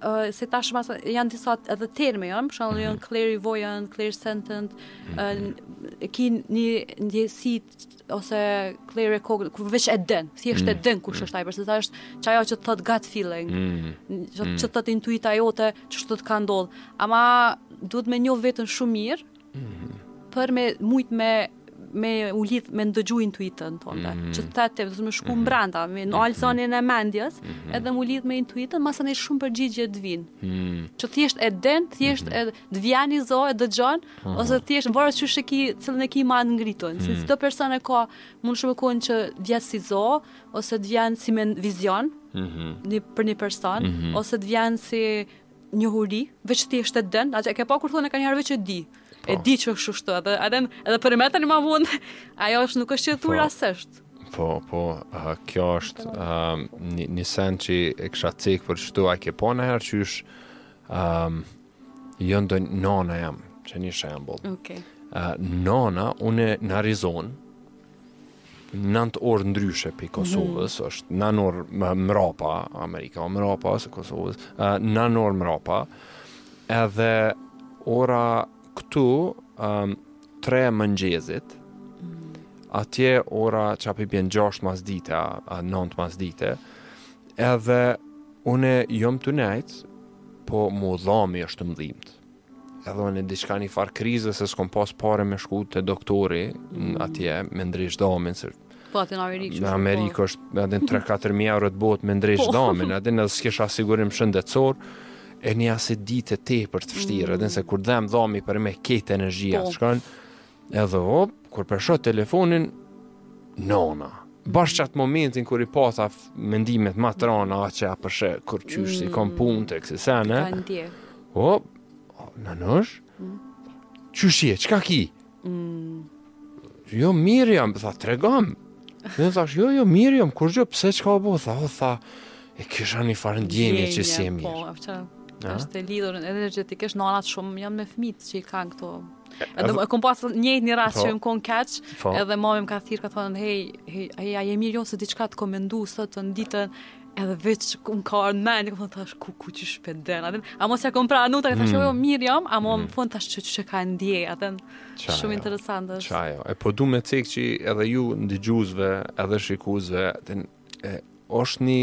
Uh, se tashmë, janë disa edhe terme janë, për shembull mm -hmm. janë clairvoyant, clairsentient, mm -hmm. uh, ki një ndjesi ose claircog, ku veç e din, si është mm -hmm. e din kush është ai, përse është qajo që thot gut feeling, mm -hmm. që, që thot intuita jote, çka të ka ndodh. Ama duhet me njoft veten shumë mirë, për me mujt me me u lidh me ndëgju intuitën tonë, mm -hmm. që do të thotë me shku mm -hmm. brenda, me e nalë zonin e mendjes, mm -hmm. edhe mu lidh me intuitën, masanej shumë përgjigje të vinë. Mm -hmm. Që thjesht e din, thjesht mm -hmm. e të vjen ni zo e dëgjon, mm -hmm. ose thjesht varet qysh e ki, cilën e ki ma të ngritun. Mm -hmm. Secili person e ka, mu shumë kohën që vjen si zo, ose të vjen si ni vizion, mm -hmm. një, për një person, mm -hmm. ose të vjen si njohuri, veç thjesht e din, a e ke pa kur thonë kanjëherë veç e di. Po. E di që është kështu, edhe edhe edhe për më tani më vonë, ajo është nuk është që thu po. rastësisht. Po, po, uh, kjo është uh, një, një sen që e kisha cekë për qëtu, a ke pa najherë që është um, jënë dë nona jam, qe një shembull. Okay. Uh, nona, une në Arizonë, nëntë orë ndryshe prej mhm. Kosovës, mm. është nëntë orë më mrapa, Amerika më mrapa, se Kosovës, uh, nëntë orë mrapa, edhe ora këtu, um, tre mëngjesit, mm. atje ora çka po i bjen gjasht mas dite, a, nëntë mas dite, edhe une jom tu nejtë, po mu dhami është tu m'dhimtë. edhe une diçka një farë krize se s'kom pas pare me shku te doktori mm. atje me ndreq dhamin se Po atje në Amerikë Në Amerikë po. është edhe në 3-4 mijë euro të bohet me ndreq po. dhamin edhe une s'kisha sigurim shëndetsor e një asi ditë tepër të vështirë mm. edhe nëse kur dhem dhami përnime krejt energjia po. të shkon Edhe op, kur po shoh telefonin, nona. Bash qatë momentin kur i pata mendimet ma t'rana, a që a përshe, kur qysh s'i kom mm. punët kësi sene. Ka në tje. Op, në nësh, mm. qysh je, çka ki? Mm. Jo, mirë jam, tha, tregom. Une thash, jo, jo, mirë jam, kurgjë, pse çka u bo, tha, o, tha, e kisha një farë ndjenje që s'je mirë. Po, është e lidhur energjetikisht nanat shumë janë me fëmijët që i kanë këto Edhe e kom pas njëjtë një rast po. që jom kon keq, po. edhe mami më ka thirr ka thonë hey, hey, hey, a je mirë jo se diçka të kom mendu sot në ditën edhe veç ku më ka në mend, kam thonë tash kuku qysh po e din atë. Ama s'e kam pranu, a thashë mm. jo mirë jam, a mos mm. më fon tash qysh, qysh ka ndje atë. Shumë interesant është. Qajo. E po du me cek që edhe ju ndëgjusve, edhe shikusve, E, është një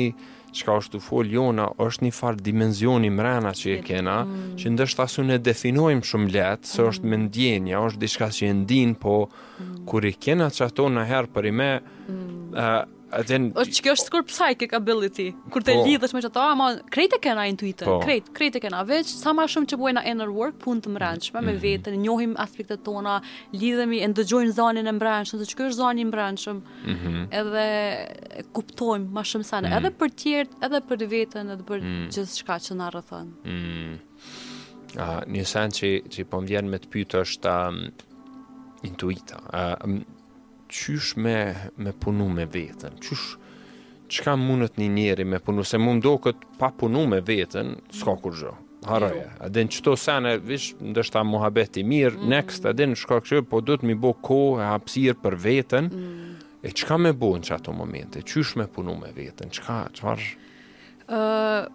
çka është tu folë jona, është një farë dimenzioni mrena që e kena, mm. që ndoshta s'un e definojmë shumë letë, se mm. është me ndjenja, është diçka që e ndinë, po mm. kur i kena qato niherë përnime, mm. Then, është qekjo është sikur psychic ability Kur të po, lidhesh me qeto Ama krejt e kena intuitën po, Krejt, krejt e kena veç Sa ma shumë që bojna inner work Punë të mrendshme mm, me mhm. veten Njohim aspektet tona Lidhemi e ndëgjojmë zanin e mrendshëm Dhe qekjo është zani i mrendshëm Mm -hmm. Edhe kuptojmë ma shumë sene mm -hmm. edhe për tjerët, edhe për veten, edhe për mm -hmm. gjithçka që na rrethon. Mm -hmm. Ah, një sen që që po më vjen me të pyet është um, intuita. Ah, um, qysh me me punu me veten? Qysh Çka mundet një njeri me punu, se m'u doket pa punu me veten, s'ka kurgjo. Harroja. Jo. A din qëto sene, veç ndoshta muhabet i mirë, mm. next, a din çka kështu, po duhet mi bo kohë e hapësirë për veten. Mm. E çka me bo n'qato momente? Qysh me punu me veten? Çka, çfarë? Ë uh,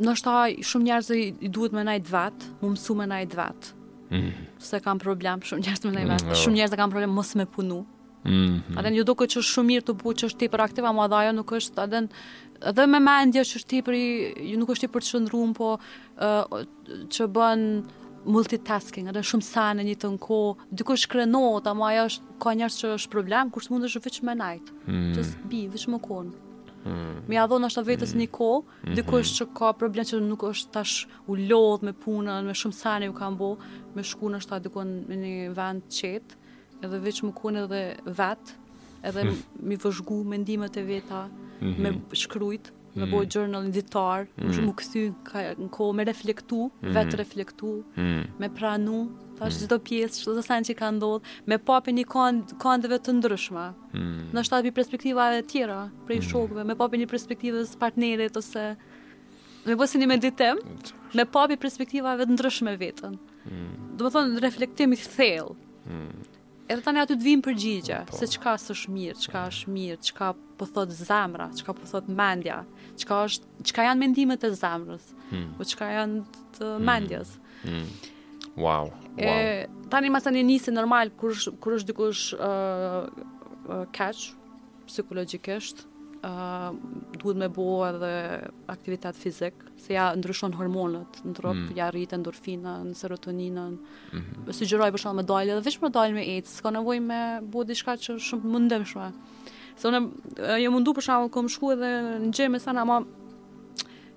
ndoshta shumë njerëz duhet me nejt vet, m'u mësu me nejt vet. Mm. Se kanë problem shumë njerëz me nejt vet. Mm, jo. shumë njerëz që kanë problem mos me punu. Mhm. A din ju doket që është shumë mirë të bëhet që është tepër aktiv, ama edhe ajo nuk është a din edhe me mendje që është tepër, jo nuk është i përqendruar, po uh, që bën multitasking, edhe shumë sene n'të njëjtën kohë, dikush është krenar, ama ajo është, ka njerëz që është problem, kur s'munesh veç me nejt, mm. që së bi, veç me konë. Mm. Me ia dhonë ndoshta vetes mm. një kohë, mm -hmm. dikush që ka problem që nuk është tash u lodhë me punën, me shumë sene i kam bo, me shku ndoshta dikun në një vend qetë, Edhe veç me konë edhe vetë, edhe mm. mi vëzhgu mendimet e veta, mm -hmm. me shkrujt, me mm. bo journal në ditar, mm. m'u kthy në kohë me reflektu, mm. vetëreflektu, mm. me pranu, tash mm. çdo pjesë, çdo sen që ka ndodhë, me pa pi këndeve të ndryshme, mm. ndoshta pi perspektivave tjera, prej mm. shokve, me pa pi perspektivës partnerit, ose me bo si një meditim, me pa pi perspektivave të ndryshme veten. Mm. Domethonë, reflektim i thellë. Mm. Edhe tani aty të vijnë përgjigje, po. se çka s'është mirë, çka është mirë, çka po thot zemra, çka po thot mendja, çka, është, çka janë mendimet e zemrës, mm. o çka janë të hmm. mendjes. Mm. Mm. Wow, wow. E, tani masanej se normal, kur është dikush uh, uh, keq, psikologjikisht, ë duhet me bo edhe aktivitet fizik, se ja ndryshon hormonet në trup, mm. ja rrit endorfinën, serotoninën. Mm -hmm. Sugjeroj për shembull me dalë edhe veç me dalë me ecë, s'ka nevojë me bo diçka që është shumë e mundimshme. Se unë jam mundu për shembull kom shku edhe në gym e sene, ama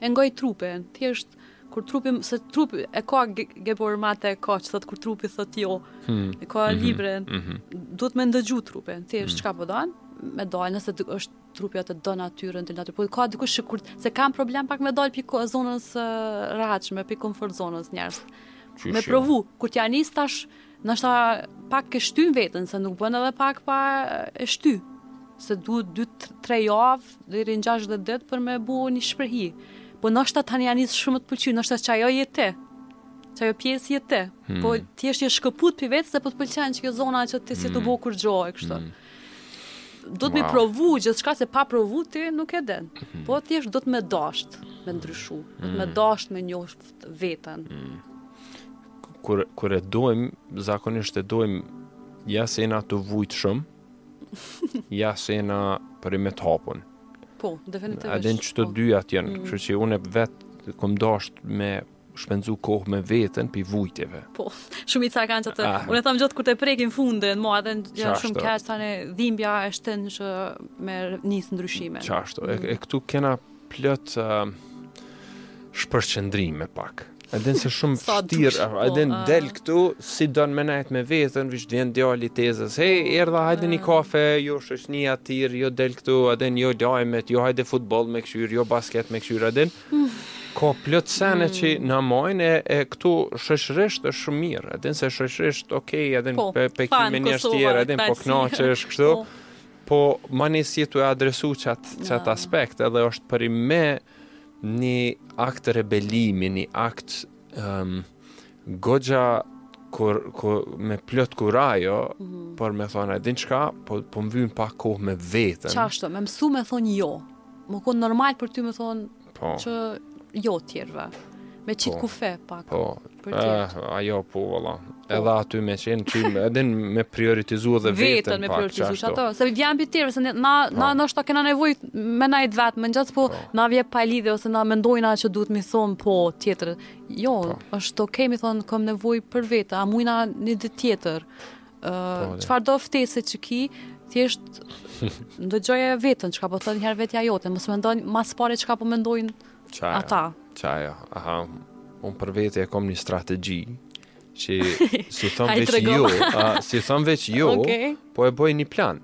e ngoj trupin, thjesht kur trupi se trupi e ka Gabor Maté e ka që thot kur trupi thot jo hmm. e ka mhm. librin mm -hmm. duhet me ndëgju trupin thjesht çka hmm. po don me dal nëse të, është trupi ta do natyrën në natyrë po ka dikush sikur se kanë problem pak me dal pi zonës uh, rahatshme pi komfort zonës njerëz me provu kur t'ja nis tash Ndoshta pak e shtyn veten se nuk bën edhe pak pa e shty. Se duhet 2-3 javë deri në 60 ditë për me bu një shprehi. Po ndoshta tani ja nis shumë të pëlqy, ndoshta qajo je ti. Qajo pjesë je ti. Po hmm. Po thjesht je shkëput prej vetes se po të pëlqen qekjo zona që ti s'të hmm. bo kurgjo e kështu. Hmm. Duhet wow. mi provu gjithçka se pa provu ti nuk e din. Hmm. Po thjesht duhet me dasht me ndryshu. Hmm. Me dasht me njohë vetveten. Mm. Kur, kur e dojmë, zakonisht e dojmë, ja se jena tu vujtë shumë, ja se jena përnime të hapun. Po, definitivisht. A din qeto po. dy atë janë, mm. që unë vetë kom dasht me shpenzu kohë me veten pi vujtjeve. Po, shumica kanë qet... Ah. Unë e tham gjithë kur të prekin fundin, mo, edhe janë shumë keq, tani dhimbja e shtyn që me nisë ndryshime. Qashtu, e, e këtu kena Plot shpërqendrime pak. A din se shumë vështirë, a po, din del këtu, si don me nejt me veten, veç të vjen djali tezës, hej, po, erdha, hajde një kafe, jo shoqni atje, jo del këtu, a din jo lajmet, jo hajde futboll me kqyr, jo basket me kqyr, a din, ka plot sene mm. që na majnë, e, e këtu shoqërisht është shumë mirë, a din se shoqërisht, okej, okay, a din po, pe, pe ki me njerëz tjerë, a din po knaqesh kështu, po. Po manej s'je tu e adresu qat qat aspekt edhe është përnime një akt rebelimi, një akt um, goxha kur, kur, me plot kurajo, mm -hmm. për me thonë e din çka, po, po më vyn pak kohë me veten. Qashtu, me mësu me thonë jo. Me konë normal për ty me thonë Po. Që jo tjerëve. Me qitë po. kufi pak. Po. Për tjerë. Eh, ajo po, valla. Po. Edhe aty me qenë që edhe me prioritizu edhe veten, veten pak. me prioritizu qato. Se vjen prej tjerëve, se na, po. na, ndoshta kena nevojë me nejt vetë, me në gjësë po, po, na vjen pa lidhje, ose na mendojna që duhet mi thonë po tjetrit. Jo, po. është okej okay, mi thonë, kom nevojë për vete, a mujna një ditë tjetër. Uh, çfarëdo ftese që ki, thjesht ndëgjoje veten çka po thon niherë vetja jote, mos mendon më së pari çka po mendojnë Qajo. ata. Qajo, aha. Un për vete e kom një strategji që s'i thom veç jo, a, s'i thom veç jo, okay. po e boj një plan.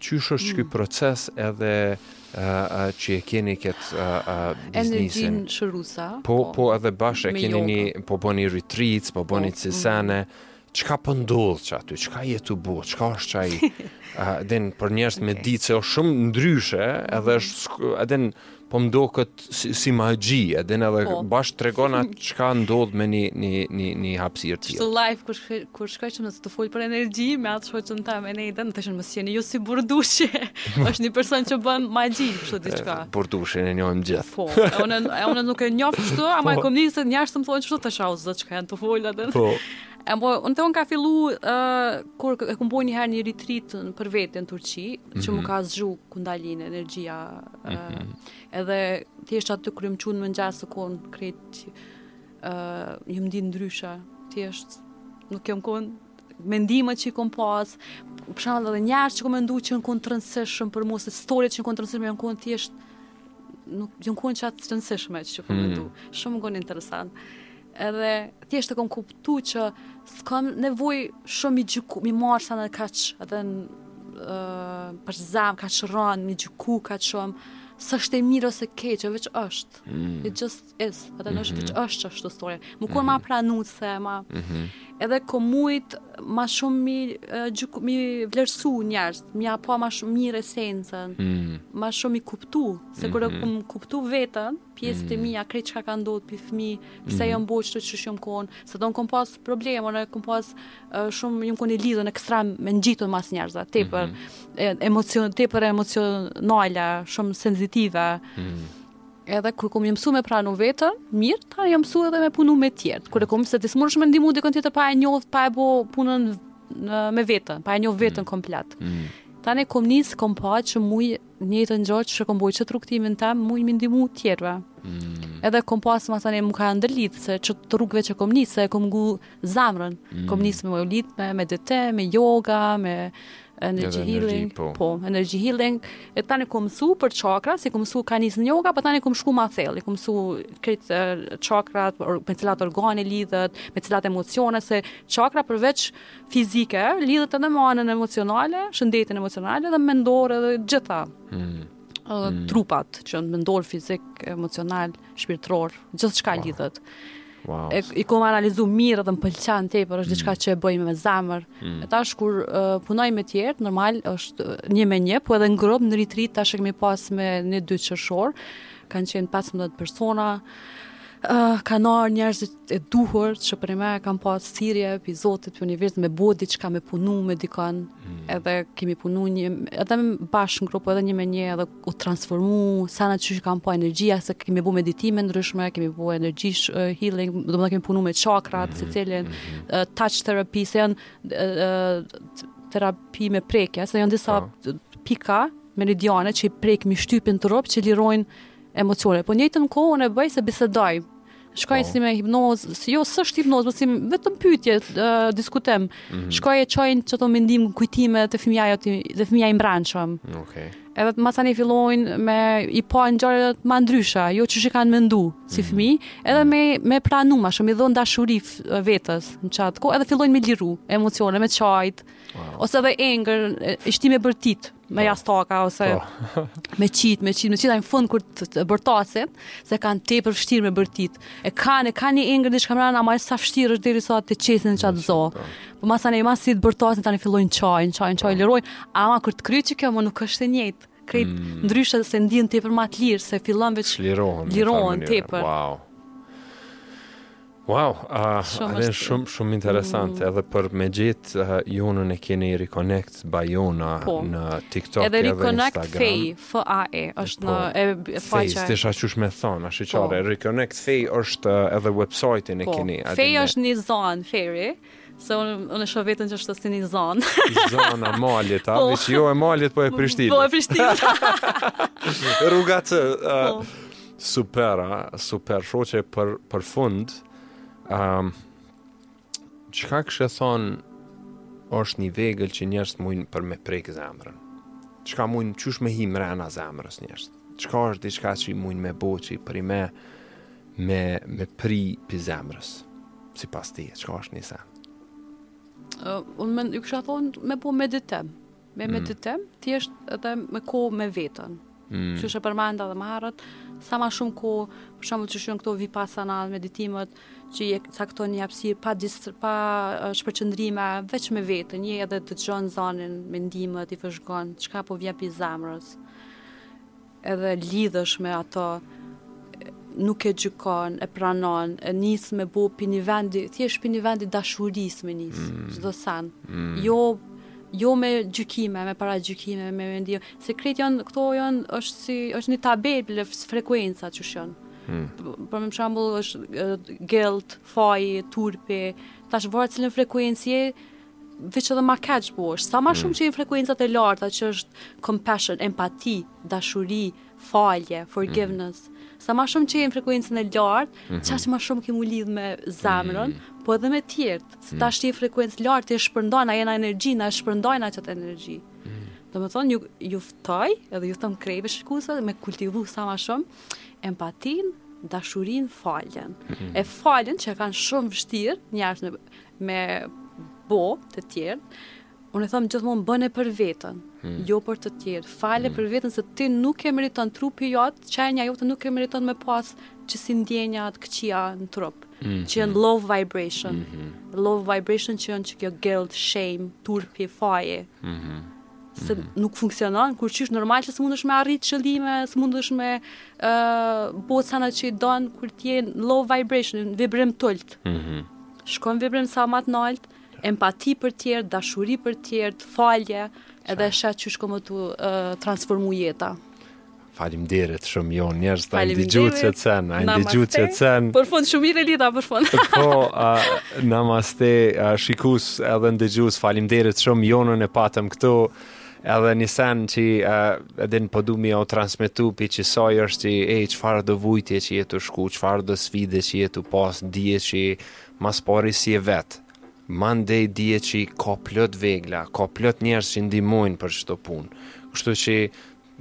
Qysh është ky proces edhe që e keni këtë biznisin? Energjinë shëruese. Po, po, po edhe bashkë e keni një, po bëni retreats, po bëni po, qësi sene, mm -hmm. çka po ndodh qaty, çka jeni tu bo, çka është qaj, uh, din, për njerëz okay. me ditë se është shumë ndryshe, edhe mhm. është, edhe Po më duket si, si magji, e din edhe po. bash tregon ata çka ndodh me një një një një hapësirë tjetër. Çdo live kur shkoj kur shkoj që me të fol për energji, me atë shoqën teme nejse më thoshin mos jeni ju si burdushi. Është një person që bën magji kështu diçka. Burdushin e njohim gjithë. Po, unë unë nuk e njoh kështu, ama po. e kom nis njerëzit me më thonë kështu tash o zot çka jam tu fol edhe. Po. E po, unë te unë ka fillu, uh, kur e kom bo një herë një retreat për vete në Turqi, që më mhm. ka zgju kundalin energjia mm -hmm. edhe thjesht aty kur jam çu n'mëngjes s'u kon krejt ë uh, jam ndi ndryshe thjesht nuk jon kon mendimet që i kom pas për shembull edhe njerëzit që kom mendu që jon kon të rëndësishëm për mu ose storie që jon kon të rëndësishme janë kon thjesht nuk janë kon qaq të rëndësishme që kom mendu mm -hmm. shumë m'u kon interesant Edhe thjesht e kom kuptu që s'kam nevoj shumë mi gjyku, mi marë sene kaq edhe në uh, për zemër, kaq rënë, mi gjyku kaq shumë, se është e mirë ose keq, e veç është. Mm. It just is, edhe është veç mhm. është që është storie. Ma kur mm -hmm. ma mhm. pranu tash e ma, mm -hmm. edhe kom mujt ma shumë mi, uh, gjyku, mi vlerësu njerës, mi ja pa ma shumë mirë esencën, mm -hmm. ma shumë mi kuptu, se mm -hmm. kur e mhm. kupton vetën, pjesët e mm. mija, krejt çka ka ndodhë prej fmi, pse mm. jam bo qështu qysh jom konë, se domethonë kom pas probleme, kom pas uh, shumë, jam konë i lidhën ekstrem me u ngjit mas njerëzve, tepër mm -hmm. emocion, tepër emocionale, shumë sensitive, mm -hmm. edhe kur kom mësu me pranu vetën, mirë, tani jam mësu edhe me punu me tjertë, kur e kom se ti s'mun me ndimu dikon tjetër pa e njohë, pa e bo punën në, me vetën, pa e njohë vetën mm -hmm. komplet. Mm -hmm. Tane kom nisë, kom pa që mujë njëjtën gjë që kom bo qët rrugëtimin tem, muj mi ndimu të tjerve. Mm. Edhe kom pas ma thane, më ka ndrit, se qëto rrugë që kom nisë, se kom ngu zamrën. Mm. Kom nisë me u lidhë me medite, me yoga, me energy healing, po. po, energy healing. E tani kom msu për chakra, se i kom msu ka nis në yoga, po tani kom shku ma thellë, kom msu krejt chakrat, me cilat organe lidhet, me cilat emocione se chakra përveç fizike, lidhet edhe me anën emocionale, shëndetin emocional edhe mendor edhe gjitha. Mm. Edhe mm. trupat që janë mendor, fizik, emocional, shpirtëror, gjithçka wow. lidhet. Wow. E, i kom analizu mirë dhe më pëlqen tepër është diçka mm. që e bëj me zemër. Mm. E tash kur uh, punoj me tjerë, normal është një me një, po edhe në grup në retreat tash e kemi pas me një dy qershor, kanë qenë 15 persona. Uh, kanë ardhur njerëzit e duhur që për më kam pas thirrje pi Zotit pi universit me bë diçka me punu me dikon. Mm. Edhe kemi punu një edhe bashkë në grup edhe një me një edhe u transformu sa qysh kam pa energjia se kemi bë meditime ndryshme, kemi bë energy healing, domethënë kemi punu me chakrat, mm. secilin mm. uh, touch therapy se janë uh, terapi me prekje, se janë disa oh. pika meridiane që i prek m'i shtyp në trup që lirojnë emocione. Po njëjtën kohë unë e bëj se bisedoj Shkoj po. si me hipnoz, si jo s'është hipnoz, por si vetëm pyetje, uh, diskutim. Mm -hmm. Shkoj e çoj në qato mendim kujtime të fëmijës aty, te fëmija i mbrenshëm. Okej. Okay. Edhe masanej fillojnë me i pa po ngjarjet ma ndryshe, jo qysh i kanë mendu si mhm. fëmijë, edhe mhm. me me pranu më shumë, i dhon dashuri vetes në qat kohë edhe fillojnë me liru emocione, me qajt. Wow. Ose edhe anger, i shti me bërtit. me po. jastaka ose po. me qit, me qit, me qit, a në fund kur të bërtasin, se kanë tepër vështirë me bërtit. E kanë, e kanë një anger që kanë mrena majtë sa vështirë është deri sa ta qesin qat zo. Po, po masanej masi të bërtasin, tani fillojnë qajnë, qajnë, qajnë, lirojnë, ama kur të kryhet kjo më nuk është e njëjtë. Krejt, mm. ndryshe se ndihen tepër ma të lirë, se fillon veç lirohen, lirohen tepër. Wow. Wow, uh, shumë është shumë shumë interesant mm. edhe për me gjet uh, Jonën e keni Reconnect by Jona po. në TikTok edhe, edhe Reconnect Instagram. Fae, F A E është po. në e faqja. Fae, është qysh me thon, ashiqare. Po. Reconnect Fae është uh, edhe website-in po. e keni. Fae është një zonë, fairy. Se unë un e shoh vetën që është si një zonë. Zona malit, a? Po. Veç jo e malit, po e Prishtinës. Po e Prishtinës. Rruga të... Uh, po. Super, a? Super, shoqe për, për fund. Um, çka kishe thonë është një vegël që njerëz mujnë për me prek zemrën? Çka mujnë qysh me hi mrena zemrës njerëz? Çka është diçka që mujnë me bo që i pri me me me pri pi zemrës sipas ti çka është një sen uh, unë më ju kisha thonë me bo meditim me mm. meditim thjesht edhe me kon me veten mm. qysh e përmenda dhe më herët sa më shumë kohë për shembull qysh jon këto vipassana meditimet që e cakton një hapësirë pa distr pa uh, shpërqendrime veç me veten një edhe dëgjon zonin mendimet i vëzhgon çka po vjen pi zemrës edhe lidhesh me ato nuk e gjykon, e pranon, e nis me bu pi një vendi, thjesht pi një vendi dashurisë me nis, mm. çdo sen. Mm. Jo, jo me gjykime, me paragjykime, me mendje, se krejt janë, këto janë, është si, është një tabelë për frekuenca qysh janë. Mm. Për shembull është guilt, faji, turpi, tash varet cilën frekuencë je, veç edhe ma keq po është. Sa ma shumë mm. që je n'frekuencat e larta që është compassion, empati, dashuri, falje, forgiveness, mm. sa ma shumë që je n'frekuencën e lartë, mm -hmm. qashtu ma shumë ke m'u lidhë me zemrën, mm. po edhe me tjertë, se tash ti je n'frekuencë t'lartë, ti e shpërndan, na jena energji, na e shpërndajmë a qetë energji. Mm. Dhe me thonë, ju, ju ftoj, edhe ju thom krejve shikusve, me kultivu sa ma shumë, empatin, dashurin, faljen. Mm. E faljen që e kanë shumë vështirë, njerëz me Me bo për tjerë, unë e thom gjithmonë bone për vetën, hmm. jo për të tjerë, fale hmm. për vetën se ti nuk e meriton trupi jot, qenia jote nuk e meriton me pas qësi ndjenja të këqija në trup, hmm. që janë low vibration, hmm. low vibration që janë qekjo guilt, shame, turpi, faji. Hmm se mm -hmm. nuk funksionon kurqysh normal që s'mundesh me arrit qëllime, s'mundesh me ë uh, që i don kur ti je low vibration, vibrim t'ult. Mhm. Mm Shko n'vibrim sa ma t'nalt, empati për tjerët, dashuri për tjerët, falje, edhe e sheh qysh ka me t'u transformu jeta. Faleminderit shumë jo njerëz ta ndigju që të sen, a ndigju që të sen. Për fund shumë mirë Lida për fund. po, a, namaste, a, shikus edhe ndigjus, faleminderit shumë jonën e patëm këtu. Edhe ni sen qi e din po du me jau transmetu pi qësaj është qi e çfarëdo vujtje qi je tu shku çfarëdo sfide qi je tu pas dije qi ma s'pari s'je vet mandej dije qi ka plot vegla ka plot njerëz qi ndihmojnë për qeto punë kështu qi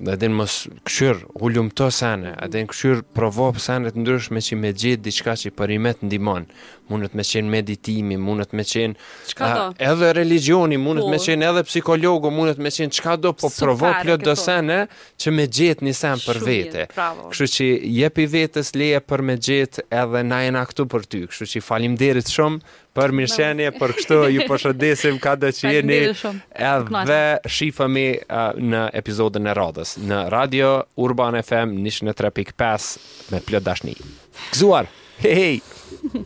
A din mos kqyr, hulumto sene, mhm. a din kqyr provo sene të ndryshme që me gjet diçka që përnjimend t'ndihmon. Mundet me qenë meditimi, mundet me qenë uh, edhe religjioni, mundet po. me qenë edhe psikologu, mundet me qenë çkado, po provo plot do sene që me gjet një sen për vete. Kështu që jepi vetes leje për me gjet edhe na jena këtu për ty. Kështu që faleminderit shumë Për mirëqenie, për kështu ju përshëndesim kado që jeni edhe shifemi uh, në epizodin e radhës në Radio Urban FM 103.5 me plot dashni. Gëzuar. Hej hej.